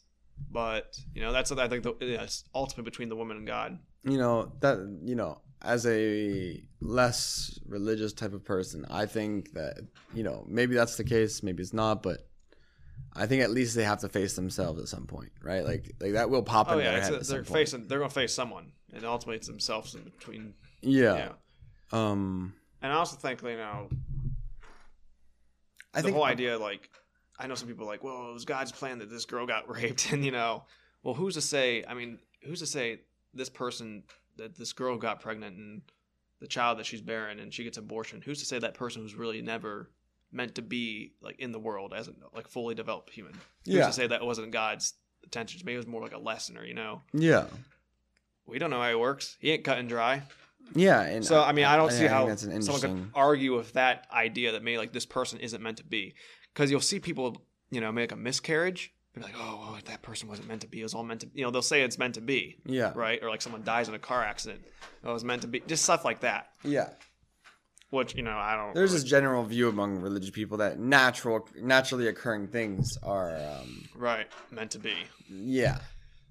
But you know, that's what I think the, it's ultimately between the woman and God. you know that you know as a less religious type of person i think that you know maybe that's the case maybe it's not but i think at least they have to face themselves at some point right like like that will pop Oh in yeah, their head a, at they're point. facing they're gonna face someone, and ultimately it's themselves in between. yeah. Yeah, um and I also think you know i think the think whole idea like I know some people are like, well, it was God's plan that this girl got raped, and you know, well, who's to say? I mean, who's to say this person that this girl got pregnant and the child that she's bearing and she gets abortion? Who's to say that person was really never meant to be like in the world as a like fully developed human? Who's Yeah. to say that wasn't God's intentions? Maybe it was more like a lesson, or you know, yeah we don't know how he works. He ain't cut and dry. yeah and So I mean, I don't see think how that's an someone could argue with that idea that maybe like this person isn't meant to be, because you'll see people, you know, make a miscarriage. They're like, oh, well, that person wasn't meant to be. It was all meant to. You know, they'll say it's meant to be, yeah right? Or like someone dies in a car accident. Oh, it was meant to be. Just stuff like that. yeah Which you know, I don't. there's really- this general view among religious people that natural naturally occurring things are um right meant to be. yeah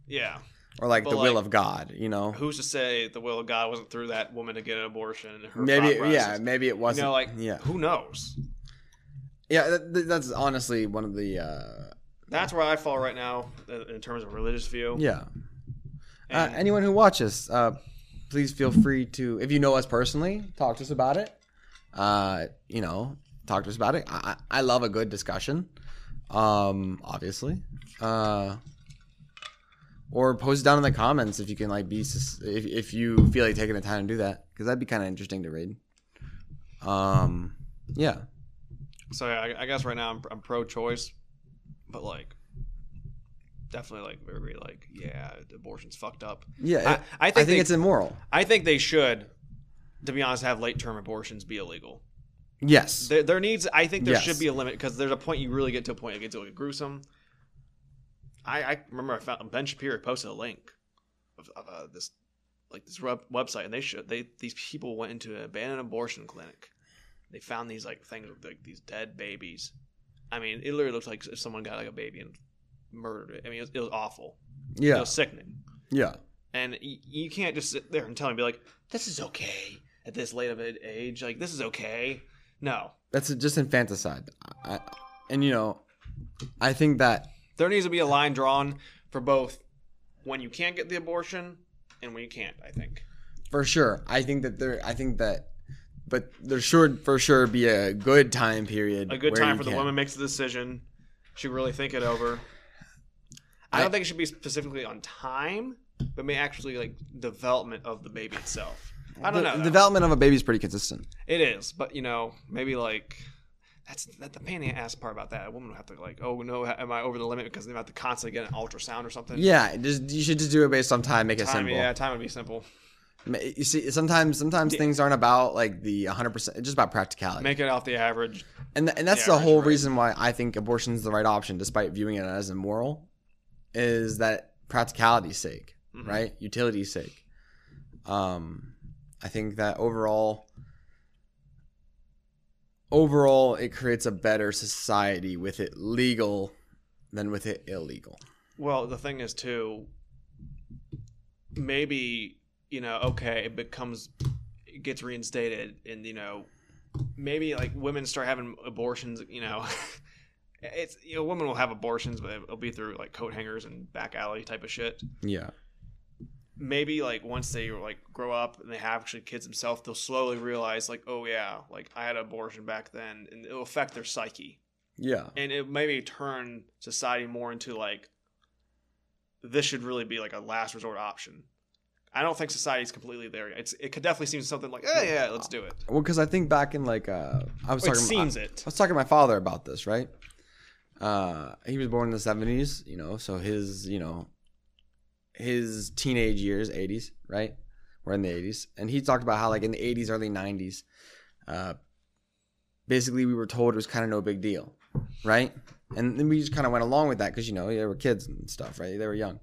Yeah. or like But, the will of god you know Who's to say the will of God wasn't through that woman to get an abortion? and Her maybe thought yeah maybe it wasn't You know, like yeah who knows? yeah that- that's honestly one of the uh That's where I fall right now uh, in terms of religious view. yeah Uh, anyone who watches, uh, please feel free to, if you know us personally, talk to us about it. Uh, you know, talk to us about it. I, I I love a good discussion, um, obviously. Uh, or post it down in the comments if you can, like, be, if, if you feel like taking the time to do that, because that'd be kind of interesting to read. Um, yeah. So yeah, I, I guess right now I'm, I'm pro-choice, but like, definitely like very like yeah, abortion's fucked up. Yeah. I, I I think think, they, it's immoral. I think they should, to be honest, have late-term abortions be illegal. Yes. There, there needs. I think there Yes. should be a limit because there's a point you really get to a point it gets really gruesome. I, I remember I found Ben Shapiro posted a link of, of uh, this like this web, website, and they should they these people went into an abandoned abortion clinic they found these like things with like these dead babies. I mean, it literally looks like if someone got like a baby and murdered it. I mean, it was, it was awful. Yeah, it was sickening. Yeah. And y- you can't just sit there and tell me, be like, this is okay at this late of an age. Like, this is okay. No. That's just infanticide. I, and you know, I think that There needs to be a line drawn for both when you can't get the abortion and when you can't, I think. for sure. I think that there. I think that, but there should for sure be a good time period. A good time for the can. woman makes the decision. She really think it over. I I- don't think it should be specifically on time, but may actually like development of the baby itself. I don't the, know. the development of a baby is pretty consistent. It is, but you know, maybe like that's that the pain in the ass part about that. A woman would have to like, oh no, am I over the limit because they have to constantly get an ultrasound or something? Yeah, just you should just do it based on time. Make it simple. yeah, time would be simple. You see, sometimes sometimes Yeah. things aren't about like the 100. percent It's just about practicality. Make it off the average. and th- and that's Yeah, the whole right. reason why I think abortion is the right option, despite viewing it as immoral, is that practicality's sake, Mhm. right? Utility's sake. Um, I think that overall, overall, it creates a better society with it legal than with it illegal. Well, the thing is too, maybe you know, okay, it becomes, it gets reinstated, and you know, maybe like women start having abortions. You know, it's you know, women will have abortions, but it'll be through like coat hangers and back alley type of shit. Yeah. maybe like once they like grow up and they have actually kids themselves, they'll slowly realize like, oh yeah, like I had an abortion back then, and it'll affect their psyche, Yeah. and it maybe turn society more into like this should really be like a last resort option. I don't think society's completely there yet. It's it could definitely seem something like, oh yeah, let's do it. Well, because I think back in like uh, I was It talking. seems I, it. I was talking to my father about this, right? Uh, he was born in the seventies, you know, so his, you know, his teenage years, eighties, right? We're in the eighties, and he talked about how, like, in the eighties, early nineties, uh, basically we were told it was kind of no big deal, right? And then we just kind of went along with that because you know they were kids and stuff, right? They were young.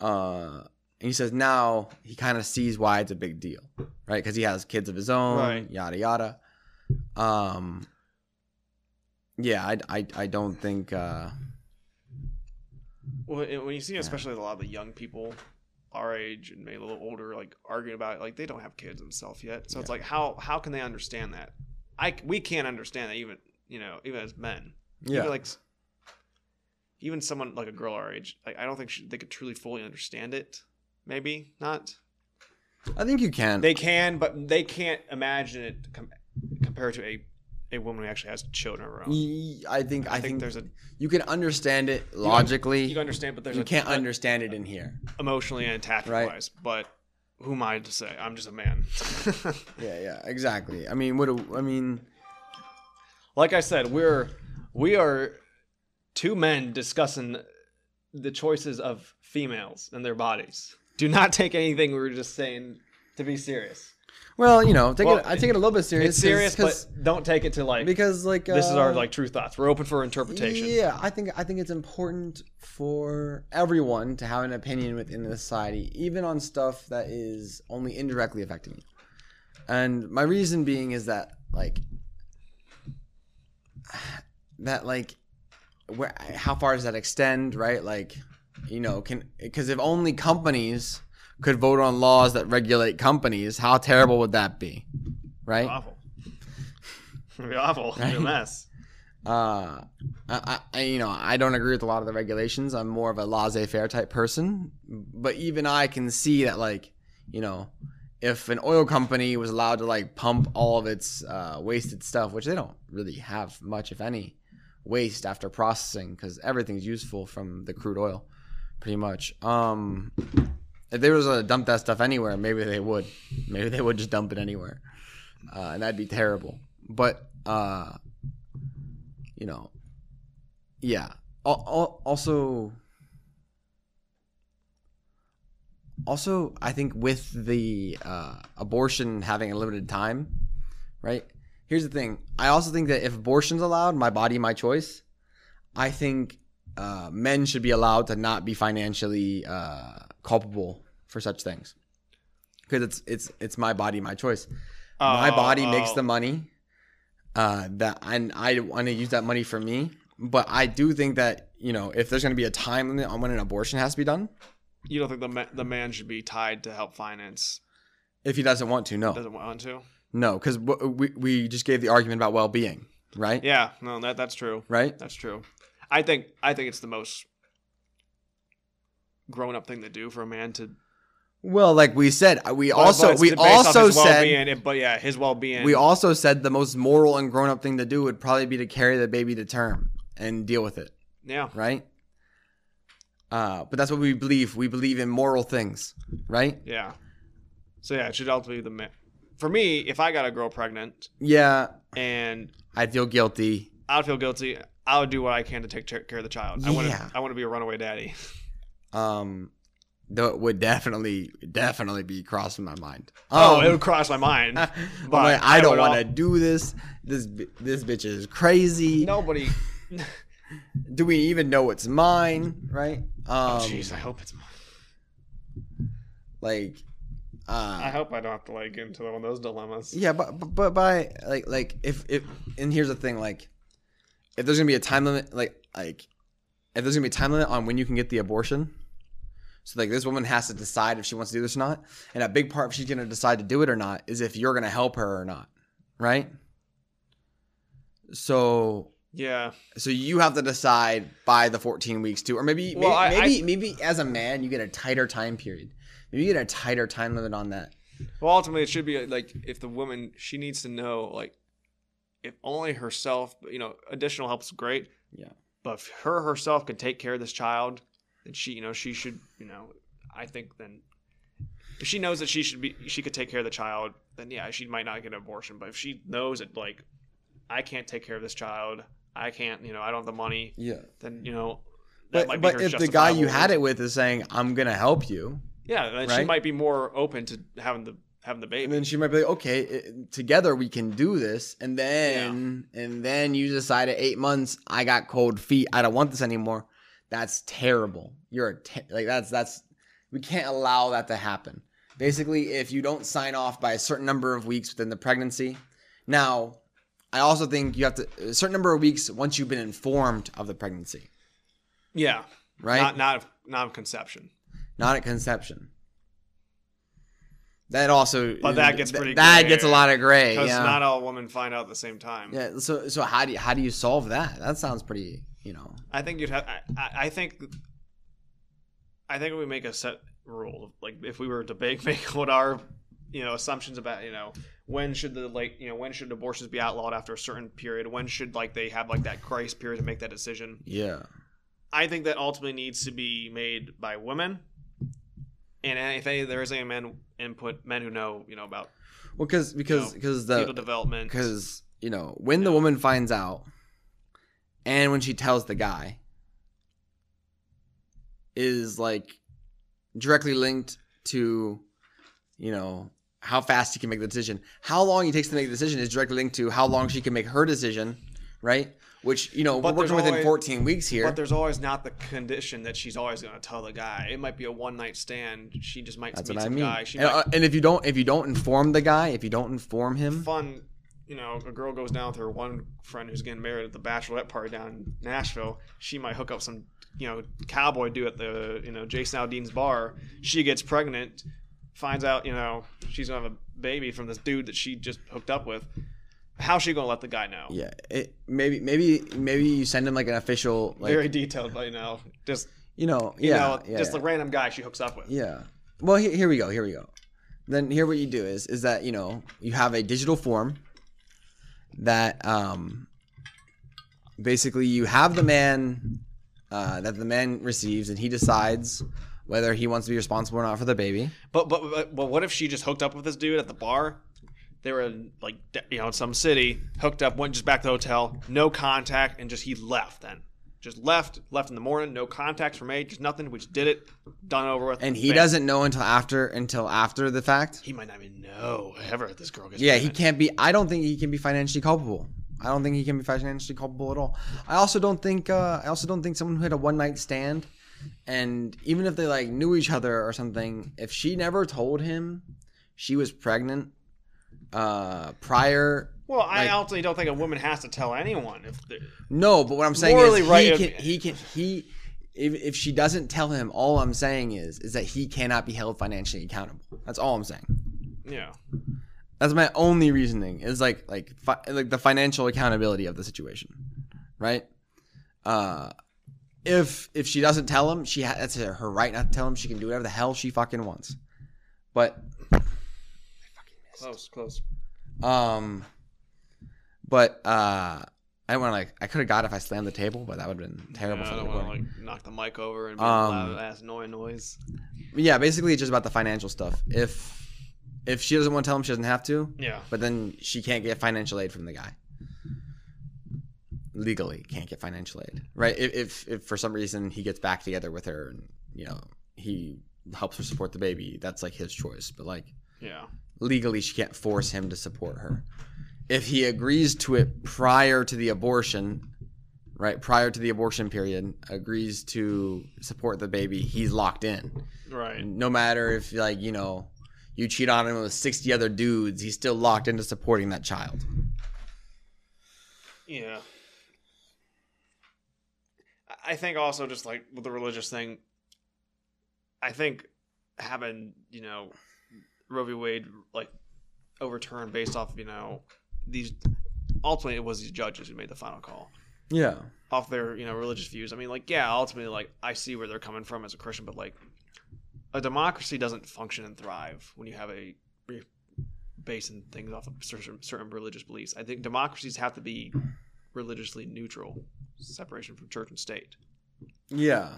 Uh, and he says now he kind of sees why it's a big deal, right? Because he has kids of his own, Right. yada yada. Um, yeah, I, I, I don't think. Uh, Well, when you see, especially a lot of the young people our age and maybe a little older, like arguing about it, like they don't have kids themselves yet. So it's like, how how can they understand that? I we can't understand that even you know even as men. yeah, Even like even someone like a girl our age, like I don't think she, they could truly fully understand it. Maybe not. I think you can. They can, but they can't imagine it com- compared to a a woman who actually has children of her own. I think. I, I, think, think, there's a you can understand it logically. you can understand, but there's you a, can't a- understand it in here. emotionally and attachment Right. wise. But who am I to say? I'm just a man. Yeah, yeah, exactly. I mean, what? Do, I mean, like I said, we're we are two men discussing the choices of females and their bodies. Do not take anything we were just saying to be serious. well, you know, take Well, it. I take it a little bit serious. It's serious, 'cause- but don't take it to like because like this is our uh, like true thoughts. We're open for interpretation. Yeah, I think I think it's important for everyone to have an opinion within the society, even on stuff that is only indirectly affecting you. And my reason being is that like that like where how far does that extend, right? Like you know, can because if only companies could vote on laws that regulate companies, how terrible would that be? Right? Awful. It'd be awful. It'd be a mess. uh I, I you know i don't agree with a lot of the regulations i'm more of a laissez-faire type person but even i can see that like you know if an oil company was allowed to like pump all of its uh, wasted stuff which they don't really have much if any waste after processing because everything's useful from the crude oil pretty much um if they was to dump that stuff anywhere maybe they would maybe they would just dump it anywhere uh, and that'd be terrible but uh you know, yeah. Al- al- Also, also, I think with the uh, abortion having a limited time, right? Here's the thing. I also think that if abortion's allowed, my body, my choice. I think uh, men should be allowed to not be financially uh, culpable for such things, because it's it's it's my body, my choice. my Oh, body makes oh. the money. uh, that and I want to use that money for me. But I do think that you know if there's going to be a time limit on when an abortion has to be done, You don't think the ma- the man should be tied to help finance? if he doesn't want to, no, Doesn't want to? no, because we we just gave the argument about well being, right? Yeah, no, that that's true. Right. That's true. I think I think it's the most grown up thing to do for a man to. Well, like we said, uh, we but- also but we also said but yeah, his well being. we also said the most moral and grown up thing to do would probably be to carry the baby to term and deal with it, yeah, right? Uh, but that's what we believe. We believe in moral things, right? yeah. So yeah, it should ultimately be the man. For me, if I got a girl pregnant Yeah, and I feel guilty. I would feel guilty, I would do what I can to take care of the child. I want Yeah. to. I want to be a runaway daddy. Um, it would definitely, definitely be crossing my mind. oh, Um, it would cross my mind. But like, I I don't want to do this. This this bitch is crazy. Nobody. Do we even know it's mine? Right? Um, Oh, Jeez, I hope it's. Mine. Like, uh, I hope I don't have to like get into one of those dilemmas. Yeah, but but, but by like like if if and here's the thing like if there's gonna be a time limit like like if there's gonna be a time limit on when you can get the abortion, so like this woman has to decide if she wants to do this or not, and a big part if she's gonna decide to do it or not is if you're gonna help her or not, right? So Yeah. so you have to decide by the 14 weeks too, or maybe Well, I- maybe maybe, maybe as a man you get a tighter time period, maybe you get a tighter time limit on that. Well, ultimately, it should be like if the woman she needs to know like if only herself, you know, additional help's great. Yeah. But if her herself can take care of this child, then she, you know, she should, you know, I think then if she knows that she should be, she could take care of the child, then yeah, she might not get an abortion. But if she knows that like I can't take care of this child, I can't, you know, I don't have the money, Yeah. then you know. That But, might be but if the guy you had it with is saying, "I'm gonna help you," yeah, then she might be more open to having the having the baby. and then she might be like, "Okay, it, together we can do this," and then and then you decide at eight months, I got cold feet, I don't want this anymore. That's terrible. You're a te- like that's that's we can't allow that to happen. Basically, if you don't sign off by a certain number of weeks within the pregnancy, now I also think you have to a certain number of weeks once you've been informed of the pregnancy, yeah, right? not not of, not of conception. not at conception. That also, But that gets pretty That gray. gets a lot of gray. Because Yeah. not all women find out at the same time. yeah. So, so how do you how do you solve that? That sounds pretty. You know. I think you'd have. I, I, think. I think we make a set rule. Like if we were to make make what our, you know, assumptions about you know when should the like you know when should abortions be outlawed after a certain period? When should like they have like that grace period to make that decision? Yeah. I think that ultimately needs to be made by women. And if any, there is any men input, men who know, you know, about Well, because because know, because fetal the development. because you know when the woman finds out, and when she tells the guy, is like directly linked to, you know, how fast he can make the decision. How long he takes to make the decision is directly linked to how long she can make her decision, right? Which you know But we're working within always- 14 weeks here. But there's always not the condition that she's always going to tell the guy. It might be a one night stand. She just might That's meet what I some mean. guy. She And, might uh, and if you don't if you don't inform the guy, if you don't inform him, fun. You know, a girl goes down with her one friend who's getting married at the bachelorette party down in Nashville. She might hook up some, you know, cowboy dude at the, you know, Jason Aldean's bar. She gets pregnant, finds out, you know, she's gonna have a baby from this dude that she just hooked up with. How's she gonna let the guy know? yeah, it, maybe maybe maybe you send him like an official like Very detailed, but you know, just you know you yeah know, yeah, just the random guy she hooks up with. yeah. Well, here, here we go. Here we go. Then here what you do is is that you know you have a digital form that um basically you have the man uh, that the man receives and he decides whether he wants to be responsible or not for the baby. But, but but but what if she just hooked up with this dude at the bar? They were in, like you know in some city, hooked up, went just back to the hotel, no contact, and just he left. Then just left, left in the morning, no contacts were made, just nothing. We just did it, done over with. And he bam. doesn't know until after until after the fact. He might not even know ever if this girl gets. Yeah, he can't be. I don't think he can be financially culpable. I don't think he can be financially culpable at all. I also don't think. Uh, I also don't think someone who had a one night stand, and even if they like knew each other or something, if she never told him she was pregnant, uh, prior. Well, I Like- ultimately don't think a woman has to tell anyone if No, but what I'm saying is he can he can he. If, if she doesn't tell him, all I'm saying is is that he cannot be held financially accountable. That's all I'm saying. yeah. That's my only reasoning is like like fi- like the financial accountability of the situation, right? Uh, if if she doesn't tell him, she ha- that's her right not to tell him. She can do whatever the hell she fucking wants. But Close, close. um, but uh, I want to like I could have got it if I slammed the table, but that would have been terrible Yeah, for I the don't want to like knock the mic over and Um, loud ass annoying noise. yeah, basically it's just about the financial stuff. If if she doesn't want to tell him, she doesn't have to. Yeah. But then she can't get financial aid from the guy. Legally, can't get financial aid, right? If, if if for some reason he gets back together with her and you know he helps her support the baby, that's like his choice. But like Yeah. Legally, she can't force him to support her. If he agrees to it prior to the abortion, right? Prior to the abortion period, agrees to support the baby, he's locked in Right. no matter if like you know you cheat on him with 60 other dudes he's still locked into supporting that child Yeah. I- I think also just like with the religious thing, I think having, you know, Roe v. Wade like overturned based off, you know, these ultimately it was these judges who made the final call. yeah Off their, you know, religious views. I mean, like, yeah, ultimately like I see where they're coming from as a Christian, but like a democracy doesn't function and thrive when you have a basing things off of certain, certain religious beliefs. I think democracies have to be religiously neutral, separation from church and state, yeah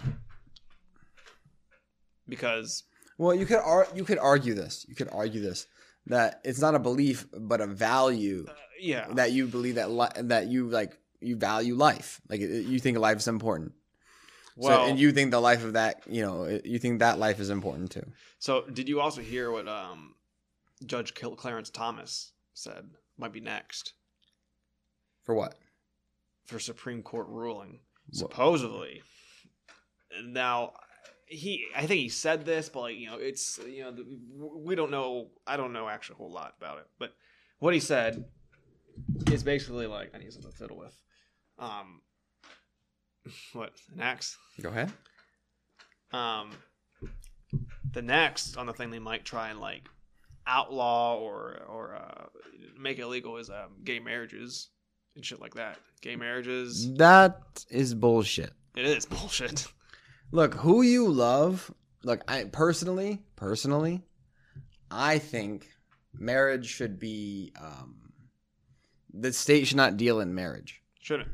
because well you could ar- you could argue this you could argue this that it's not a belief but a value uh, yeah, that you believe that li- that you like you value life. Like it, you think life is important. Well, so, and you think the life of that you know you think that life is important too. So did you also hear what um, Judge Clarence Thomas said might be next? For what? For Supreme Court ruling? What- Supposedly, now he I think he said this, but like you know, it's you know the, we don't know. I don't know actually a whole lot about it, but what he said is basically like I need something to fiddle with. Um, what an axe? go ahead Um, the next on the thing they might try and like outlaw or or uh, make illegal is um, gay marriages and shit like that. Gay marriages. that is bullshit It is bullshit. Look, who you love. Look, I personally, personally, I think marriage should be. Um, the state should not deal in marriage. Shouldn't.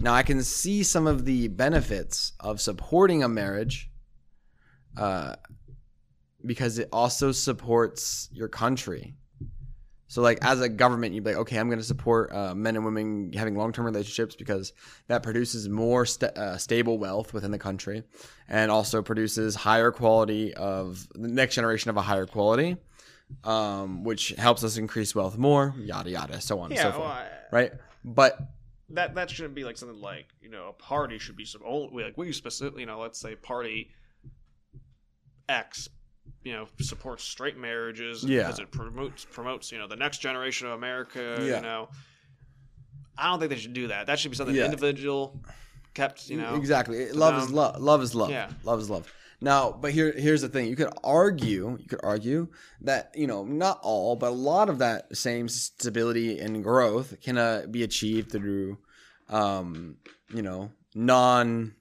Now, I can see some of the benefits of supporting a marriage, uh, because it also supports your country. So, like as a government, you'd be like, okay, I'm going to support uh, men and women having long-term relationships because that produces more sta uh, stable wealth within the country, and also produces higher quality of the next generation of a higher quality, um, which helps us increase wealth more, yada yada, so on and so Yeah, forth, well, I- right? But that that shouldn't be like something like you know a party should be some only like we specifically you know let's say party X you know supports straight marriages Yeah. because it promotes promotes you know the next generation of America Yeah. you know I don't think they should do that that should be something Yeah. individual kept you know exactly love is love love is love Yeah. love is love now but here here's the thing you could argue you could argue that you know not all but a lot of that same stability and growth can uh, be achieved through um you know non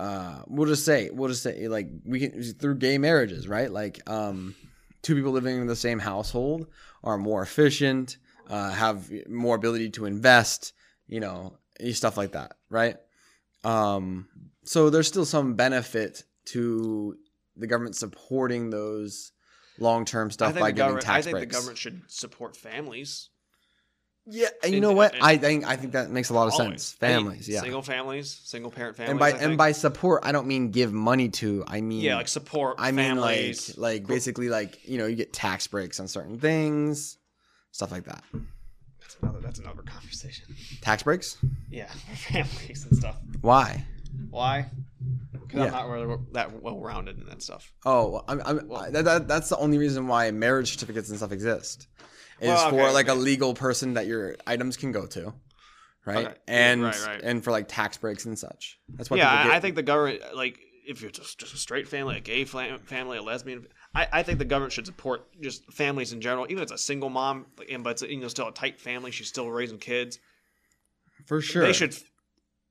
uh we'll just say we'll just say like we can through gay marriages right? Like um two people living in the same household are more efficient uh have more ability to invest you know stuff like that right? Um so there's still some benefit to the government supporting those long-term stuff by giving tax I think breaks. the government should support families yeah and you know what and- i think i think that makes a lot of Always. sense Any families yeah single families single parent families and by I and by support i don't mean give money to i mean yeah like support I mean, families like, like basically, like you know, you get tax breaks on certain things, stuff like that. that's another that's another conversation Tax breaks? yeah families and stuff Why? why because I'm not really that well rounded in that stuff. Oh, I'm, I'm, Well- that, that, that's the only reason why marriage certificates and stuff exist. Is Well, for okay, like a legal person that your items can go to, right? Okay, And right, right. and for like tax breaks and such. That's what yeah, I. I think the government, like, if you're just, just a straight family, a gay family, a lesbian, I, I think the government should support just families in general. Even if it's a single mom, and but it's you know still a tight family, she's still raising kids. for sure. They should.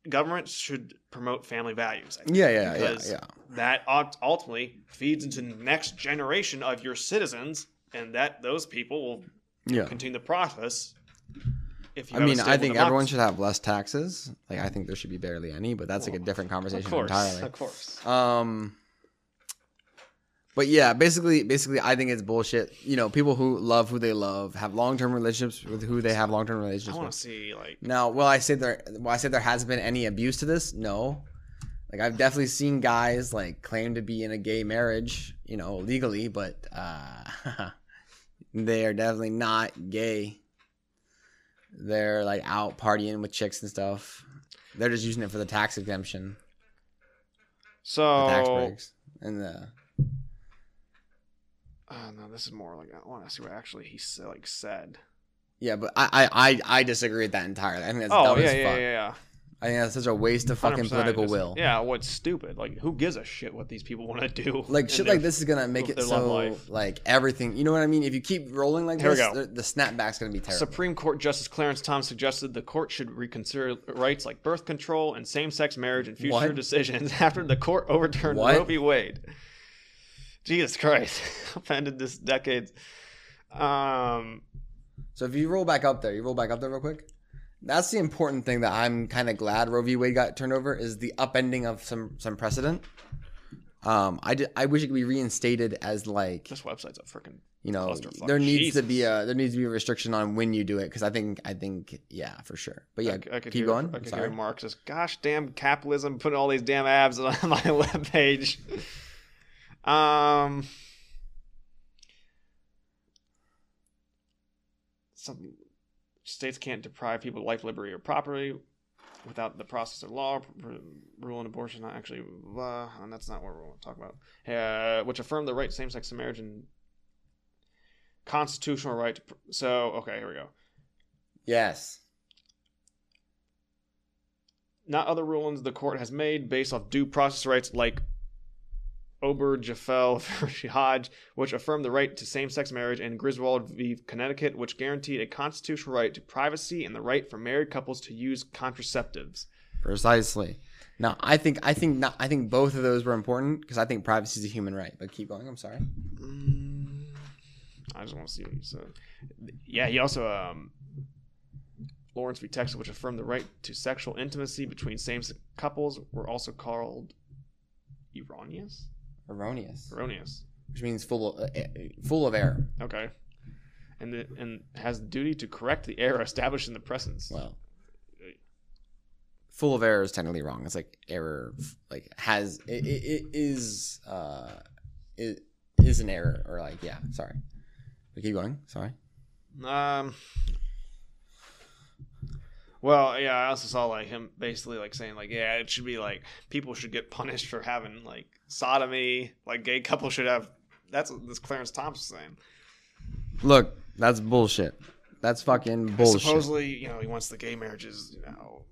Governments should promote family values. I think, Yeah, yeah, yeah, because yeah. That ultimately feeds into the next generation of your citizens, and that those people will Yeah. continue the process. If you I mean, I think everyone should have less taxes. Like, I think there should be barely any, but that's like a different conversation of course, entirely. of course. Um, but yeah, basically, basically, I think it's bullshit. You know, people who love who they love have long term relationships with who they have long term relationships. I want with. to see like Now, will I say there? Will I say there has been any abuse to this? No. Like I've definitely seen guys like claim to be in a gay marriage, you know, legally, but uh, they are definitely not gay. They're like out partying with chicks and stuff. They're just using it for the tax exemption, so. the tax breaks, and the Uh, no, this is more like I want to see what actually he said, like said. yeah. But I, I, I, I disagree with that entirely. I think that's Oh dumb yeah, as yeah, yeah, yeah. I think that's such a waste of fucking 100% political just- will. Yeah, what's stupid? Like, who gives a shit what these people want to do? like in shit their- like this is gonna make it their love so life. like everything you know what i mean if you keep rolling like Here we this go. the, the snapback's gonna be terrible Supreme Court Justice Clarence Thomas suggested the court should reconsider rights like birth control and same-sex marriage in future What? decisions after the court overturned What? Roe v. Wade. Jesus Christ, offended this decades. Um, so if you roll back up there you roll back up there real quick that's the important thing that i'm kind of glad roe v. Wade got turned over is the upending of some some precedent. Um i, di- I wish it could be reinstated as like this website's a freaking you know there needs to be a there needs to be a restriction on when you do it because i think i think yeah for sure. But yeah I, I could keep hear, going. I could Sorry. hear says, "Gosh, damn capitalism, putting all these damn abs on my webpage." Um, some states can't deprive people of life, liberty, or property without the process of law. Rule on abortion, not actually, uh, and that's not what we want to talk about. Uh, which affirm the right to same-sex marriage and constitutional right. To, pr- so, okay, here we go. yes not other rulings the court has made based off due process rights like Obergefell v. Hodge, which affirmed the right to same sex marriage, and Griswold v. Connecticut, which guaranteed a constitutional right to privacy and the right for married couples to use contraceptives. Precisely. Now, I think I think not, I think both of those were important because I think privacy is a human right. But keep going. I'm sorry. Mm, I just want to see what you said. Yeah, he also um, Lawrence v. Texas, which affirmed the right to sexual intimacy between same-sex couples, were also called erroneous. Erroneous, Erroneous. which means full of, uh, uh, full of error. Okay. And the, and has the duty to correct the error established in the presence. Well, full of error is technically wrong. It's like error, like has it, it, it is uh it is an error or like yeah. Sorry. But keep going. Sorry. Um. Well, yeah, I also saw like him basically like saying like, yeah, it should be like people should get punished for having like sodomy, like gay couples should have. That's what this Clarence Thompson saying. Look, that's bullshit. That's fucking bullshit. Supposedly, you know, he wants the gay marriages, you know,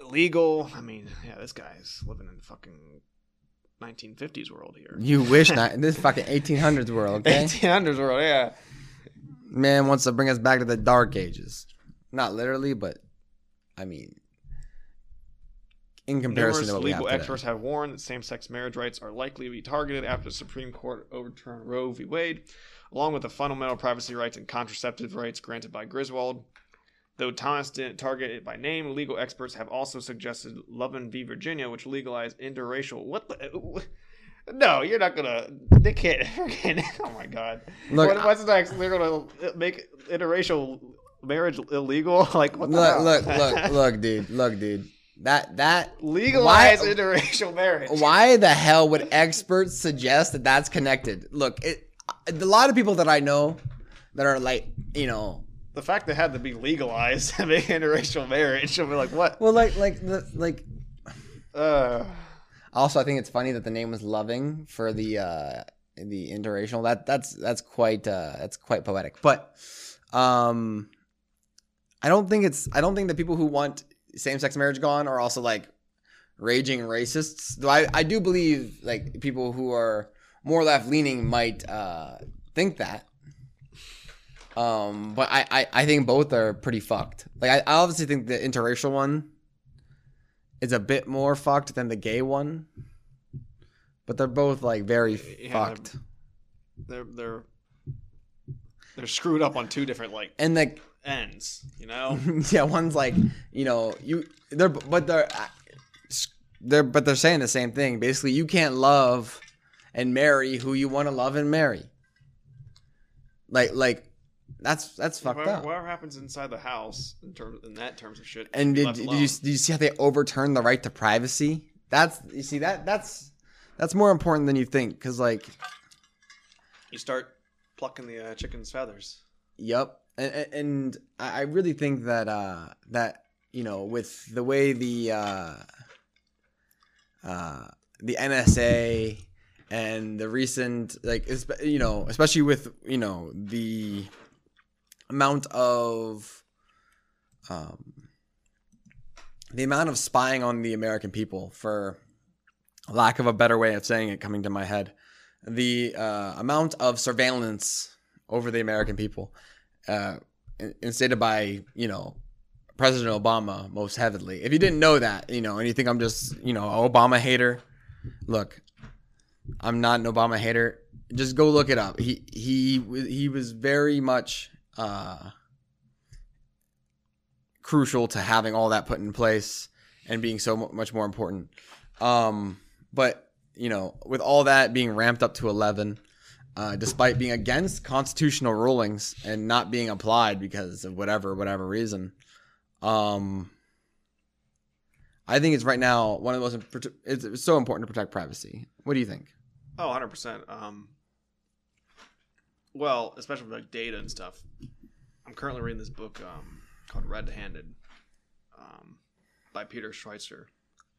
illegal. I mean, yeah, this guy's living in the fucking 1950s world here. You wish not. This fucking 1800s world, okay? 1800s world, yeah. Man wants to bring us back to the dark ages. Not literally, but I mean, in comparison Numerous to what we have legal experts have warned that same-sex marriage rights are likely to be targeted after the Supreme Court overturned Roe v. Wade, along with the fundamental privacy rights and contraceptive rights granted by Griswold. Though Thomas didn't target it by name, legal experts have also suggested Loving v. Virginia, which legalized interracial. What the? No, you're not gonna. They can't. Oh my god. Look, what, what's next? They're gonna make interracial marriage illegal? Like what the Look, hell? look, look, look, dude, look, dude. That that Legalize Why- interracial marriage. why the hell would experts suggest that that's connected? Look, it, a lot of people that I know that are like, you know, the fact that had to be legalized make interracial marriage, be like, what? well, like, like, the, like, Uh, Also, I think it's funny that the name was Loving for the uh, the interracial. That that's that's quite uh, that's quite poetic. But um, I don't think it's I don't think the people who want same sex marriage gone are also like raging racists. Though I I do believe like people who are more left leaning might uh, think that. Um, but I, I, I think both are pretty fucked. Like I, I obviously think the interracial one is a bit more fucked than the gay one. But they're both like very Yeah, fucked. They're they're they're screwed up on two different like And like ends. You know. yeah, one's like, you know, you they're but they're uh, they're but they're saying the same thing. Basically, you can't love and marry who you want to love and marry. Like like that's that's fucked whatever, up. whatever happens inside the house in terms in that terms of shit. And did, did you did you see how they overturned the right to privacy? That's you see that that's that's more important than you think because like you start plucking the uh, chicken's feathers? Yep, and, and- I really think that uh, that you know with the way the uh, uh, the NSA and the recent like you know especially with you know the amount of um, the amount of spying on the American people for lack of a better way of saying it coming to my head the uh, amount of surveillance over the American people, uh, instated by you know President Obama most heavily. If you didn't know that, you know, and you think I'm just you know an Obama hater, look, I'm not an Obama hater. Just go look it up. He he he was very much uh, crucial to having all that put in place and being so much more important. Um, but you know, with all that being ramped up to 11, uh, despite being against constitutional rulings and not being applied because of whatever, whatever reason, um, I think it's right now one of the most, it's, it's so important to protect privacy. What do you think? Oh, 100 percent. Um, well, especially with like data and stuff. I'm currently reading this book um, called Red Handed um, by Peter Schweizer.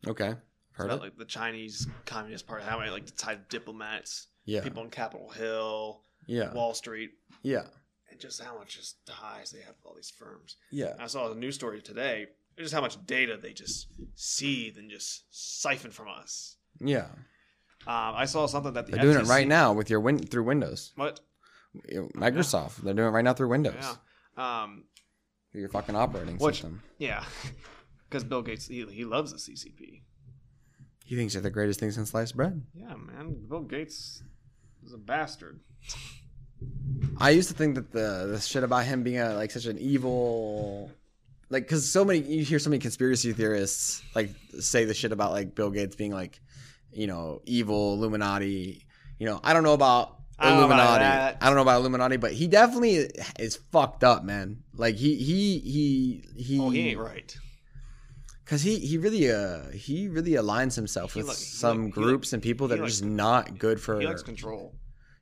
Okay. About like the Chinese Communist Party, how many like the tied diplomats, Yeah. people on Capitol Hill, Yeah. Wall Street, Yeah. and just how much just ties they have with all these firms. Yeah. I saw a news story today, just how much data they just seethe and just siphon from us. Yeah. Um, I saw something that the They're doing it right now with your win through Windows. What? Microsoft. They're doing it right now through Windows. Yeah. Um, Through your fucking operating Which- system. Yeah, because Bill Gates he, he loves the CCP. He thinks they're the greatest thing since sliced bread. Yeah, man, Bill Gates is a bastard. I used to think that the the shit about him being a, like such an evil, like because so many you hear so many conspiracy theorists like say the shit about like Bill Gates being like, you know, evil Illuminati. You know, I don't know about I don't Illuminati. I don't know about Illuminati, but he definitely is fucked up, man. Like he he he he. Oh, he ain't right. Cause he he really uh he really aligns himself He with like- some like- groups like- and people that are just not good for. He likes control.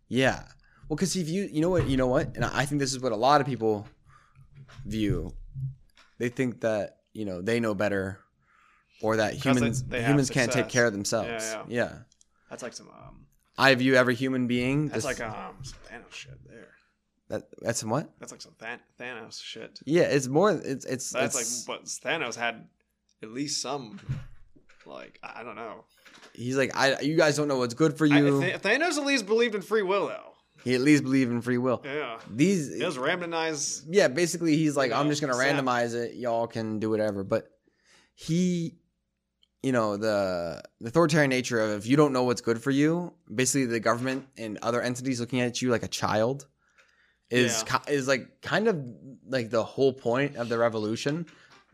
Yeah. Well, because if you, you know what, you know what, and I think this is what a lot of people view. They think that you know they know better, or that Because they- humans they humans can't take care of themselves. Yeah, Yeah. That's like some um. I view every human being. That's this- like um some Thanos shit there. that. That's some what? That's like some Than- Thanos shit. Yeah, it's more. It's it's. That's it's like, but Thanos had at least some, like I I don't know. he's like, I. You guys don't know what's good for I, you. Th- Thanos at least believed in free will though. he at least believed in free will. Yeah, These. he does randomize. yeah, basically he's like, I'm just gonna Sam. randomize it. Y'all can do whatever. But he, you know, the the authoritarian nature of if you don't know what's good for you, basically the government and other entities looking at you like a child is ki- is like kind of like the whole point of the revolution.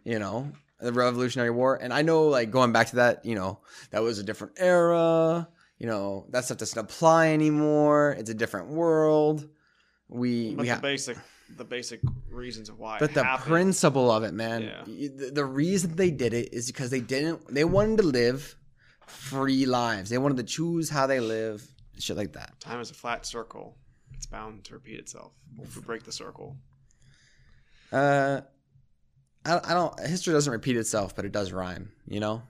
You know, the Revolutionary War. And I know, like going back to that, you know, that was a different era. You know, that stuff doesn't apply anymore. It's a different world. We But we the have. basic, the basic reasons of why. But the happened, principle of it, man. Yeah. The, the reason they did it is because they didn't. They wanted to live free lives. They wanted to choose how they live, shit like that. Time is a flat circle. It's bound to repeat itself. If we break the circle, Uh, I, I don't. History doesn't repeat itself, but it does rhyme. You know.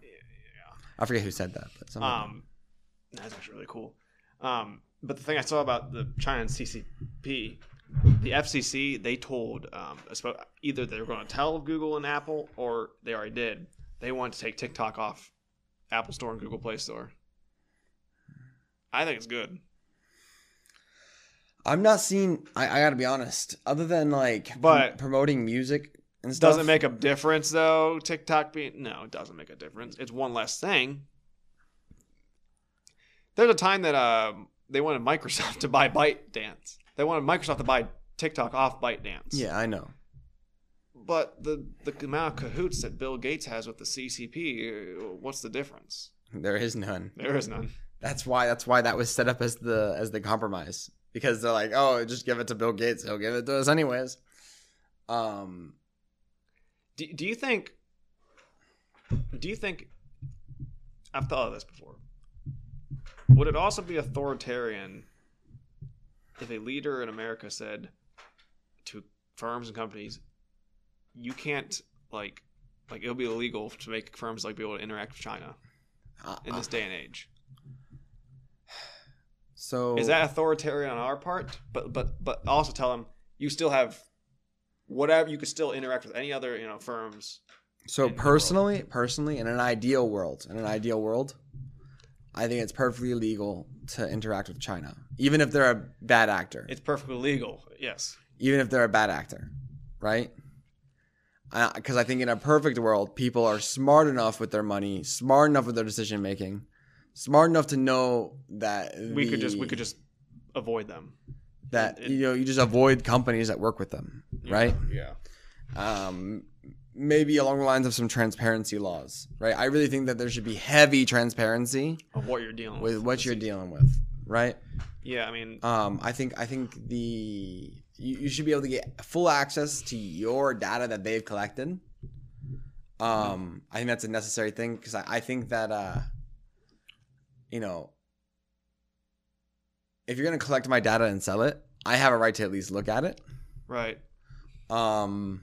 I forget who said that, but something. Um, that's actually really cool. Um, but the thing I saw about the China and CCP, the FCC, they told um, either they were going to tell Google and Apple, or they already did. They want to take TikTok off Apple Store and Google Play Store. I think it's good. I'm not seeing. I, I got to be honest. Other than like, But- pr- promoting music and stuff, Doesn't make a difference though. TikTok being no, it doesn't make a difference. It's one less thing. There's a time that um, they wanted Microsoft to buy ByteDance. They wanted Microsoft to buy TikTok off ByteDance. Yeah, I know. But the the amount of cahoots that Bill Gates has with the CCP, uh, what's the difference? There is none. There is none. That's why. That's why that was set up as the as the compromise because they're like, oh, just give it to Bill Gates. He'll give it to us anyways. Um, Do, do you think? Do you think? I've thought of this before. Would it also be authoritarian if a leader in America said to firms and companies, "You can't like, like it'll be illegal to make firms like be able to interact with China uh, in this day and age." so Is that authoritarian on our part? But but but also tell them you still have whatever you could still interact with any other you know firms. So personally, personally, in an ideal world, in an ideal world, I think it's perfectly legal to interact with China, even if they're a bad actor. It's perfectly legal. Yes. even if they're a bad actor, right? Because I think in a perfect world, people are smart enough with their money, smart enough with their decision making, smart enough to know that We could just we could just avoid them. that it- you know you just avoid companies that work with them, right? Yeah. um, maybe along the lines of some transparency laws, right? I really think that there should be heavy transparency Of what you're dealing with with. what you're dealing with, right? Yeah, I mean, Um, I think I think the you, you should be able to get full access to your data that they've collected. Um, I think that's a necessary thing because I, I think that uh, you know, if you're gonna collect my data and sell it, I have a right to at least look at it. right. Um,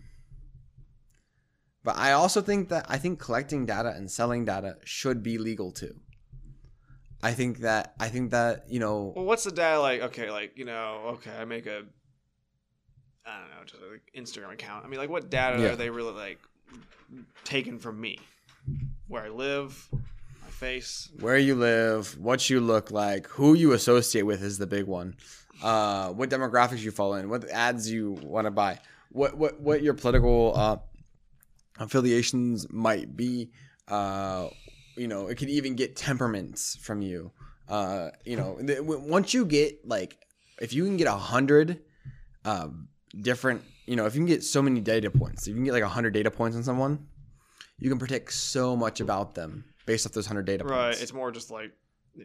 but I also think that I think collecting data and selling data should be legal too. I think that I think that you know Well, what's the data like? Okay, like you know, okay, I make a, I don't know, just like Instagram account. I mean, like, what data Yeah. are they really like taking from me? Where I live, my face. where you live, what you look like, who you associate with is the big one. Uh, what demographics you fall in, what ads you want to buy, what what what your political uh, affiliations might be. Uh, you know, it could even get temperaments from you. Uh, you know, the, w- once you get like, if you can get a hundred um, different, you know, if you can get so many data points, if you can get like a hundred data points on someone, you can predict so much about them based off those hundred data Right. points Right. It's more just like, yeah.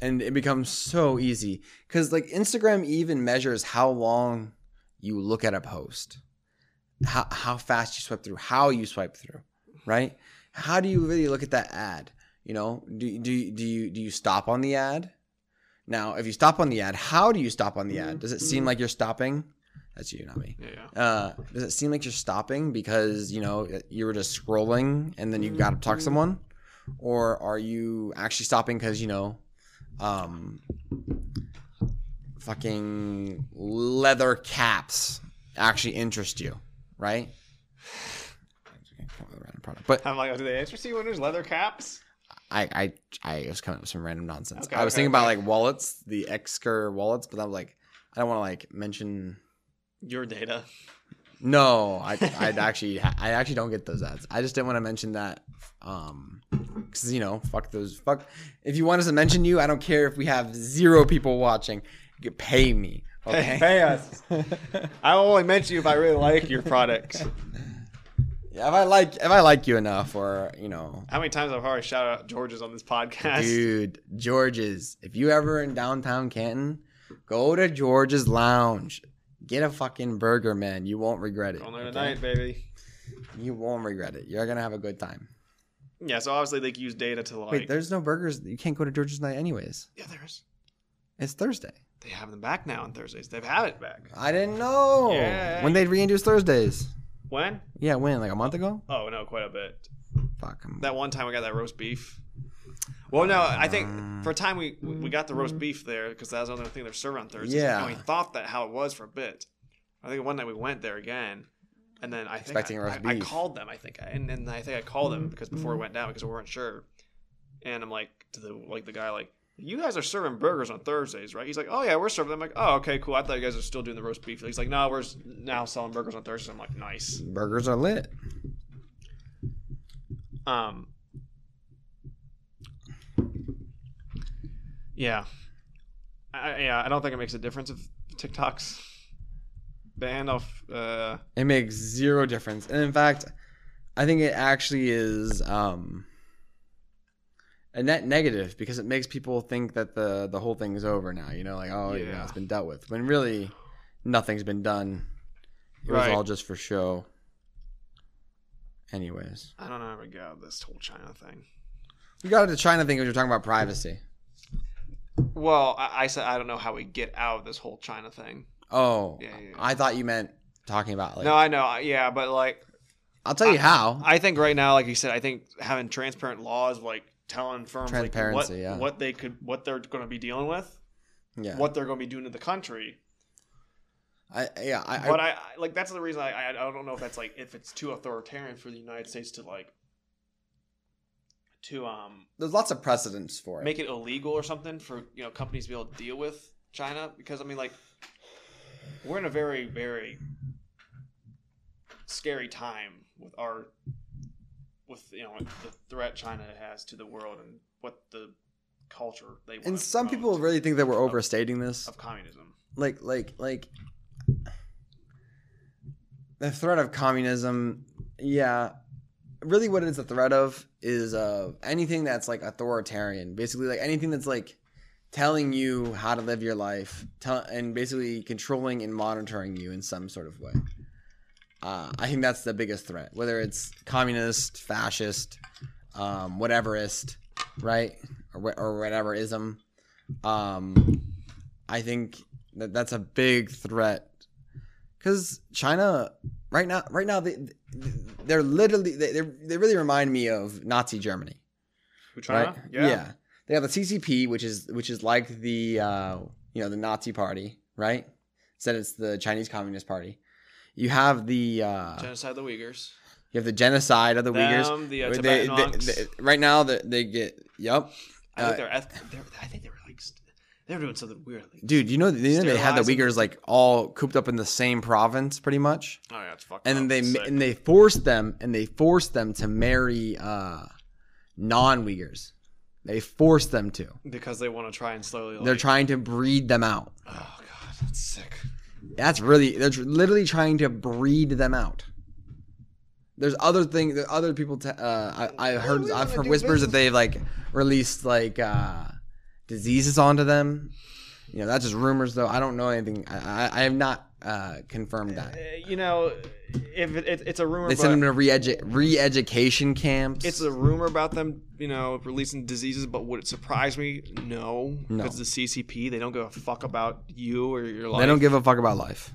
and it becomes so easy because like instagram even measures how long you look at a post how, how fast you swipe through how you swipe through right? How do you really look at that ad? You know do, do, do you do you stop on the ad? Now if you stop on the ad how do you stop on the ad? Does it seem like you're stopping? That's you not me. Yeah. yeah. uh, does it seem like you're stopping because you know you were just scrolling and then you got to talk to someone, or are you actually stopping because you know, um, fucking leather caps actually interest you, right? But I'm like, oh, do they interest you when there's leather caps? I I I was coming up with some random nonsense. Okay, I was okay, thinking about like wallets, the Ekster wallets, but I was like, I don't want to like mention Your data. No, I I actually I actually don't get those ads. I just didn't want to mention that, um, because you know, fuck those fuck. If you want us to mention you, I don't care if we have zero people watching. You pay me, okay? Pay us. I will only mention you if I really like your products. Yeah, if I like if I like you enough, or you know, How many times I've already shouted out George's on this podcast? dude, George's. If you ever in downtown Canton, go to George's Lounge. Get a fucking burger, man. You won't regret it. On there okay? tonight, baby. You won't regret it. You're gonna have a good time. Yeah, so obviously they use data to like. Wait, there's no burgers. You can't go to George's night anyways. yeah, there's. It's Thursday. They have them back now on Thursdays. They've had it back. I didn't know. Yeah. When they reintroduced Thursdays. When? Yeah, when? Like a month ago? Oh no, quite a bit. Fuck. I'm, That one time I got that roast beef. Well, no, I think um, for a time we we got the roast beef there because that was another thing they're serving on Thursdays. Yeah. and we thought that how it was for a bit. I think one night we went there again, and then I think Expecting I, roast I, I beef. called them. I think, and, and I think I called them because before it mm. went down because we weren't sure. And I'm like to the like the guy like, you guys are serving burgers on Thursdays, right? He's like, oh yeah, we're serving. them. I'm like, oh okay, cool. I thought you guys are still doing the roast beef. He's like, no, we're now selling burgers on Thursdays. I'm like, nice. Burgers are lit. Um. Yeah. I, yeah, I don't think it makes a difference if TikTok's banned off. Uh, It makes zero difference. And in fact, I think it actually is um, a net negative because it makes people think that the the whole thing is over now. You know, like oh, yeah, Yeah. it's been dealt with. When really, nothing's been done. It was all just for show. Anyways, I don't know how we got out of this whole China thing. we got to the China thing because you're talking about privacy. Well, I, I said I don't know how we get out of this whole China thing. Oh, Yeah, yeah. I thought you meant talking about like. no, I know. Yeah, but like, I'll tell you how. I think right now, like you said, I think having transparent laws, like telling firms like what, yeah. what they could, what they're going to be dealing with, yeah, what they're going to be doing to the country. I yeah I, I but I, I like that's the reason I, I I don't know if that's like if it's too authoritarian for the United States to like to um there's lots of precedents for it. make it illegal or something for you know companies to be able to deal with China because I mean like we're in a very very scary time with our with you know the threat China has to the world and what the culture they want and some people really think that we're overstating this. of communism. like like like the threat of communism yeah really what it is a threat of is uh anything that's like authoritarian basically like anything that's like telling you how to live your life tell, and basically controlling and monitoring you in some sort of way uh, i think that's the biggest threat whether it's communist fascist um, whateverist right or, or whatever ism um, i think that that's a big threat because China right now, right now they they're literally they they're, really remind me of Nazi Germany, China? right? they have the CCP, which is which is like the uh, you know the Nazi Party, right? Said it's the Chinese Communist Party. You have the uh, Genocide of the Uyghurs. you have the genocide of the Uyghurs. The uh, They- they- they- right now, they, they get yep. I think uh, they're, eth- they're. I think they were like. st- They were doing something weird. Like, Dude, you know, you know they had the Uyghurs like all cooped up in the same province, pretty much. oh yeah, it's fucked and then they sick. and they forced them and they forced them to marry uh, non Uyghurs. They forced them to. because they want to try and slowly. Like, They're trying to breed them out. Oh god, that's sick. That's really they're literally trying to breed them out. There's other things. There other people. T- uh, I, I heard. I've heard whispers that they've like released like uh, diseases onto them. You know, that's just rumors, though. I don't know anything. I, I, I have not uh, confirmed that. Uh, you know, if it, it, it's a rumor, They send them to re-edu- re-education camps. it's a rumor about them, you know, releasing diseases. But would it surprise me? No, No. because the CCP they don't give a fuck about you or your life. they don't give a fuck about life.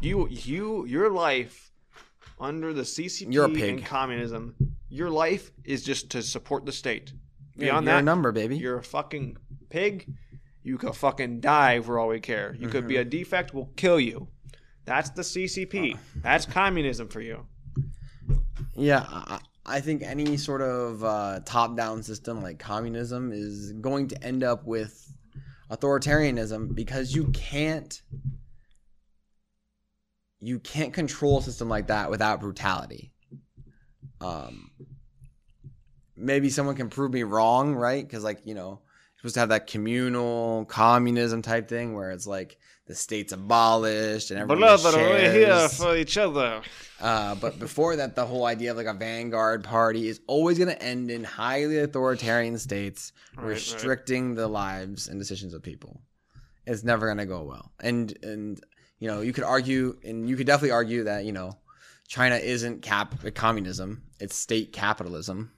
you you your life under the CCP You're a pig. and communism. Your life is just to support the state. Yeah, Beyond you're that, a number, baby. You're a fucking pig. You could fucking die for all we care. You could be Mm-hmm. a defect. We'll kill you. That's the CCP. Uh. That's communism for you. Yeah, I, I think any sort of uh, top-down system like communism is going to end up with authoritarianism because you can't you can't control a system like that without brutality. Um, maybe someone can prove me wrong, right? Because like you know, you're supposed to have that communal communism type thing where it's like the state's abolished and everybody shares. each other. Uh, but before that, the whole idea of like a vanguard party is always going to end in highly authoritarian states Right, right. restricting the lives and decisions of people. It's never going to go well. And and you know, you could argue, and you could definitely argue that you know, China isn't cap communism; it's state capitalism.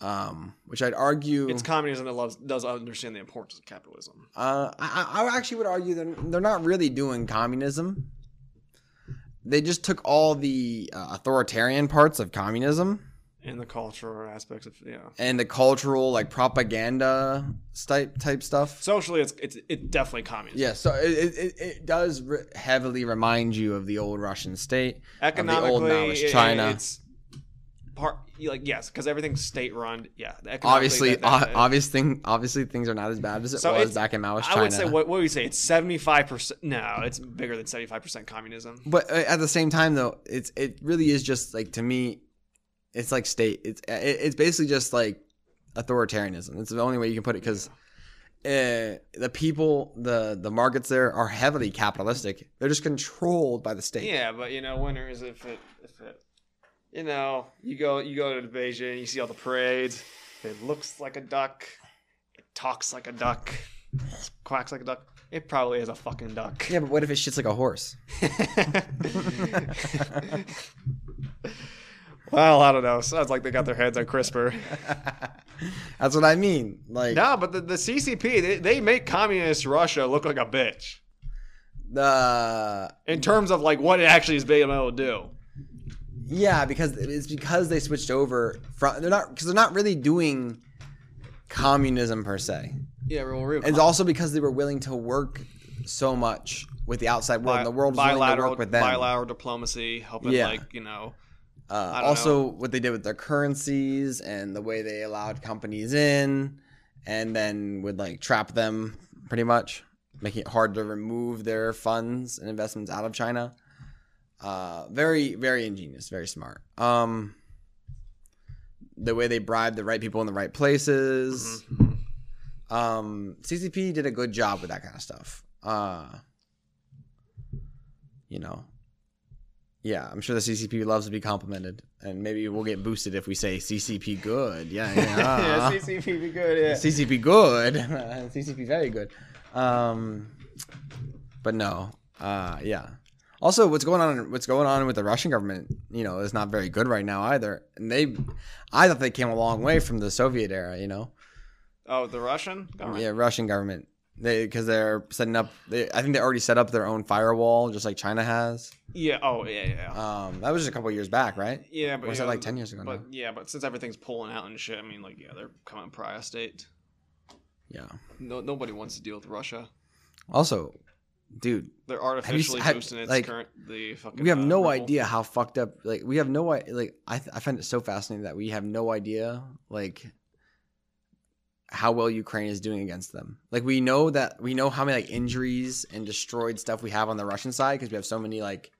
Um, which I'd argue. It's communism that loves does understand the importance of capitalism. Uh, I, I actually would argue that they're not really doing communism. They just took all the uh, authoritarian parts of communism in the cultural aspects of yeah. and the cultural like propaganda type type stuff. Socially, it's it's it's definitely communism. Yeah, so it, it, it does re- heavily remind you of the old Russian state. economically, old Maoist it- China. it's part like yes, because everything's state run. Yeah, Obviously, that- that- obvious thing, obviously things are not as bad as it So was back in Maoist China. I would say what, what would you say? It's seventy five percent. No, it's bigger than seventy five percent communism. But uh, at the same time, though, it's it really is just like to me, it's like state. It's it, it's basically just like authoritarianism. It's the only way you can put it because uh, the people, the the markets there are heavily capitalistic. They're just controlled by the state. Yeah, but you know, winners if it if it you know, you go you go to Beijing, you see all the parades. It looks like a duck. It talks like a duck. Quacks like a duck. It probably is a fucking duck. Yeah, but what if it shits like a horse? well, I don't know. Sounds like they got their heads on CRISPR. That's what I mean. Like no, but the, the CCP, they, they make communist Russia look like a bitch the in terms of like what it actually is being able to do. Yeah, because it's because they switched over from they're not because they're not really doing communism per se. Yeah, real, real. It's also because they were willing to work so much with the outside world, and the world was willing to work with them. bilateral diplomacy, helping Yeah. like you know. Uh, also, what they did with their currencies and the way they allowed companies in, and then would like trap them pretty much, making it hard to remove their funds and investments out of China. Uh, very, very ingenious, very smart. Um, the way they bribe the right people in the right places. Mhm. Um, CCP did a good job with that kind of stuff. Uh, you know, yeah, I'm sure the CCP loves to be complimented, and maybe we'll get boosted if we say CCP good. Yeah, yeah, yeah, CCP be good. Yeah. CCP good, CCP very good. Um, but no, uh, yeah. Also, what's going on? What's going on with the Russian government? You know, is not very good right now either. And they, I thought they came a long way from the Soviet era. You know, Oh, the Russian government. yeah, Russian government. They because they're setting up. They, I think they already set up their own firewall, just like China has. Yeah. Oh, yeah, yeah. Um, that was just a couple years back, right? yeah, but was you that like 10 years ago But now? yeah, but since everything's pulling out and shit, I mean, like, yeah, they're coming pariah state. Yeah. No, nobody wants to deal with Russia. Also, dude, They're artificially have- boosting its like, current the fucking. we have uh, no ripple. idea how fucked up. Like, we have no like. I I find it so fascinating that we have no idea like how well Ukraine is doing against them. Like, we know that we know how many like injuries and destroyed stuff we have on the Russian side because we have so many like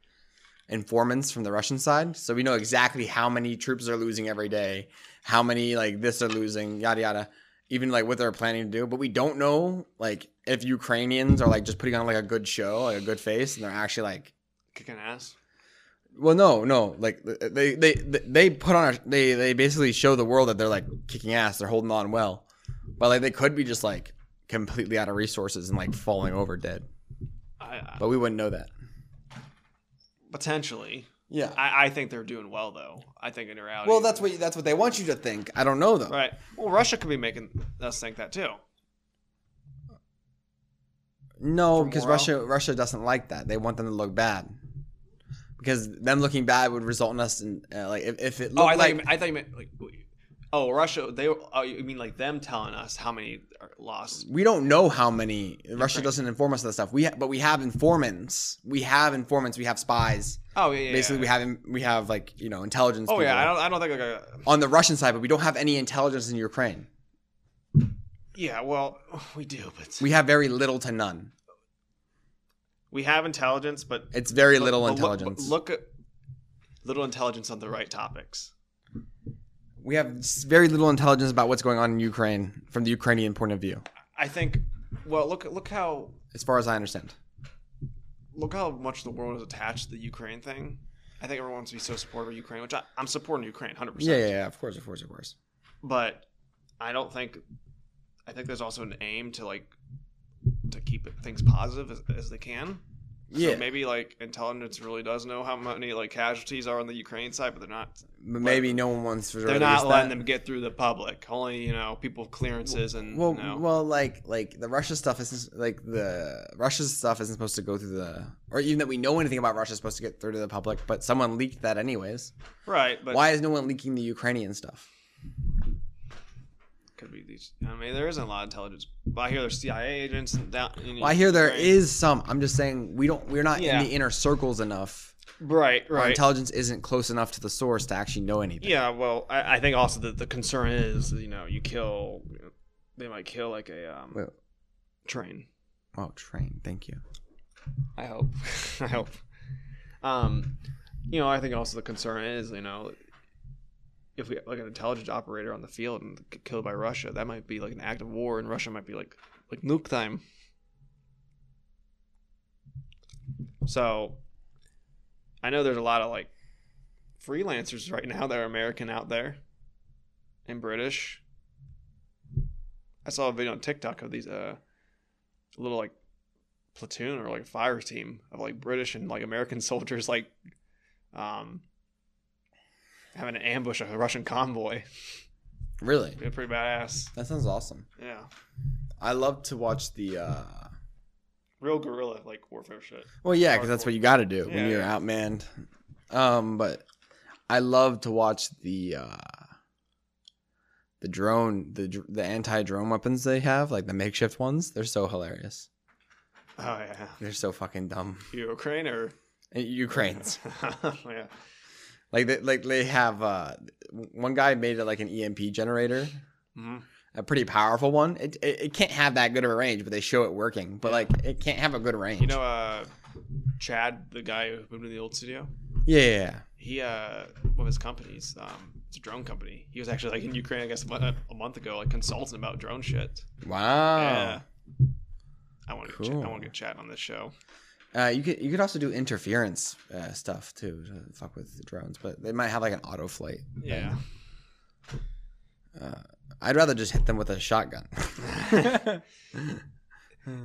informants from the Russian side. So we know exactly how many troops are losing every day, how many like this are losing, yada yada. Even like what they're planning to do, but we don't know like if Ukrainians are like just putting on like a good show, like a good face, and they're actually like kicking ass. well, no, no. Like they they they put on a they they basically show the world that they're like kicking ass. They're holding on well, but like they could be just like completely out of resources and like falling over dead. I, I, But we wouldn't know that. potentially, Yeah. I, I think they're doing well though. I think in reality. Well, that's what that's what they want you to think. I don't know though. right. Well, Russia could be making us think that too. No, because? Russia Russia doesn't like that. They want them to look bad. Because them looking bad would result in us in uh, like if, if it looked Oh, I thought, like you, meant- I thought you meant like. Oh, Russia. They. Oh, you mean like them telling us how many are lost? we don't know how many Russia doesn't inform us of that stuff. We ha- but we have informants. We have informants. We have spies. Oh yeah, yeah. Basically, we have im- we have like you know intelligence. Oh yeah, I don't. I don't think like on the Russian side, but we don't have any intelligence in Ukraine. Yeah, well, we do, but We have very little to none. we have intelligence, but It's very but- little but look- intelligence. but Look, at little intelligence on the right topics. We have very little intelligence about what's going on in Ukraine from the Ukrainian point of view, I think. Well, look. Look how. as far as I understand. Look how much the world is attached to the Ukraine thing. I think everyone wants to be so supportive of Ukraine, which I, I'm supporting Ukraine 100%. yeah, yeah. Of course, of course, of course. But I don't think. I think there's also an aim to like to keep things positive as, as they can. Yeah. Yeah. maybe like intelligence really does know how many like casualties are on the Ukraine side, but they're not. But maybe no one wants to. They're not letting that. them get through the public. Only you know people with clearances and Well, you know. well, like like the Russia stuff isn't like the Russia's stuff isn't supposed to go through the or even that we know anything about Russia is supposed to get through to the public, but someone leaked that anyways. right, but Why is no one leaking the Ukrainian stuff? Could be these. I mean, there isn't a lot of intelligence. But I hear there's CIA agents and down. In Well, I hear there is some. I'm just saying we don't. We're not Yeah. in the inner circles enough. Right, Our intelligence isn't close enough to the source to actually know anything. Yeah, well, I, I think also that the concern is, you know, you kill, they might kill like a um, train. Oh, train. Thank you. I hope. I hope. Um, you know, I think also the concern is, you know, if we like an intelligence operator on the field and killed by Russia, that might be like an act of war, and Russia might be like like nuke time. So, I know there's a lot of like freelancers right now that are American out there and British. I saw a video on TikTok of these uh little like platoon or like fire team of like British and like American soldiers like um having to ambush a Russian convoy. Really? They're pretty badass. That sounds awesome. Yeah. I love to watch the. uh Real guerrilla like warfare shit. Well, yeah, because that's what you got to do when you're yeah. outmanned. Um, but I love to watch the uh the drone, the the anti drone weapons they have, like the makeshift ones. They're so hilarious. Oh yeah. They're so fucking dumb. Ukraine or And Ukraine's yeah. Like they, like they have uh one guy made it like an EMP generator, hmm a pretty powerful one. It, it it can't have that good of a range, but they show it working. But like it can't have a good range. You know uh Chad, the guy who moved to the old studio? Yeah, yeah, yeah. He uh one of his companies, um it's a drone company. He was actually like in Ukraine I guess a month, a month ago like consulting about drone shit. Wow. Yeah. I want to Cool. I want to get Chad on this show. Uh, you could you could also do interference uh, stuff too to fuck with the drones, but they might have like an auto flight. Yeah. Uh, I'd rather just hit them with a shotgun.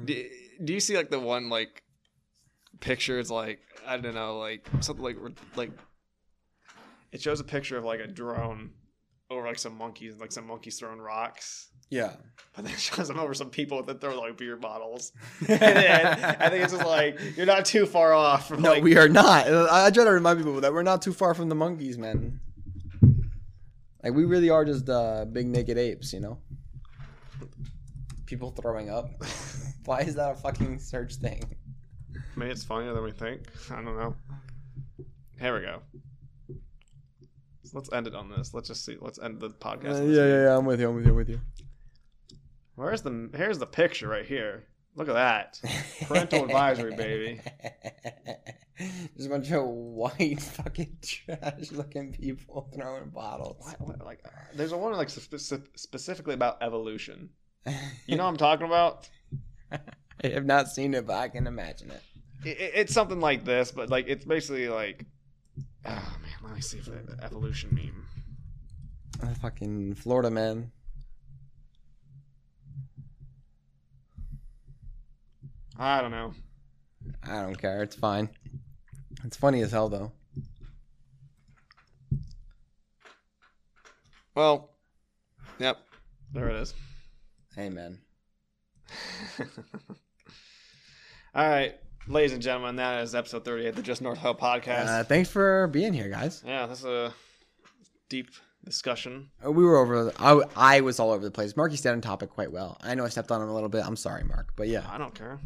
do, do you see like the one like picture? It's like I don't know, like something like like it shows a picture of like a drone over like some monkeys, like some monkeys throwing rocks. Yeah. But then shows them over some people that throw like beer bottles. and then I think it's just like you're not too far off from No, like we are not. I I try to remind people that we're not too far from the monkeys, man. Like we really are just uh, big naked apes, you know. People throwing up. Why is that a fucking search thing? Maybe it's funnier than we think. I don't know. Here we go. So let's end it on this. Let's just see. Let's end the podcast. Uh, yeah, yeah, yeah. I'm with you. I'm with you. I'm with you. Where's the here's the picture right here. Look at that. Parental advisory, baby. There's a bunch of white fucking trash looking people throwing bottles. What- what- like uh, there's a one like speci- specifically about evolution. You know what I'm talking about? I have not seen it, but I can imagine it. It, it- it's something like this, but like it's basically like oh man, let me see if the evolution meme. Uh, fucking Florida man. I don't know. I don't care. It's fine. It's funny as hell though. Well, yep, there it is. Amen. All right, ladies and gentlemen, that is episode 38 of the Just North Hell podcast. Uh, thanks for being here, guys. yeah, this is a deep discussion. Uh, We were over. I, I was all over the place. Marky stayed on topic quite well. I know I stepped on him a little bit. I'm sorry, Mark, but yeah. I don't care.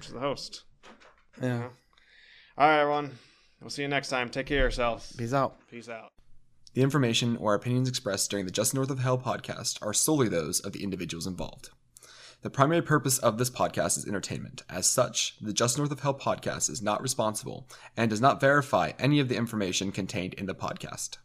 She's the host. Yeah. All right, everyone. We'll see you next time. Take care of yourselves. Peace out. Peace out. The information or opinions expressed during the Just North of Hell podcast are solely those of the individuals involved. The primary purpose of this podcast is entertainment. As such, the Just North of Hell podcast is not responsible and does not verify any of the information contained in the podcast.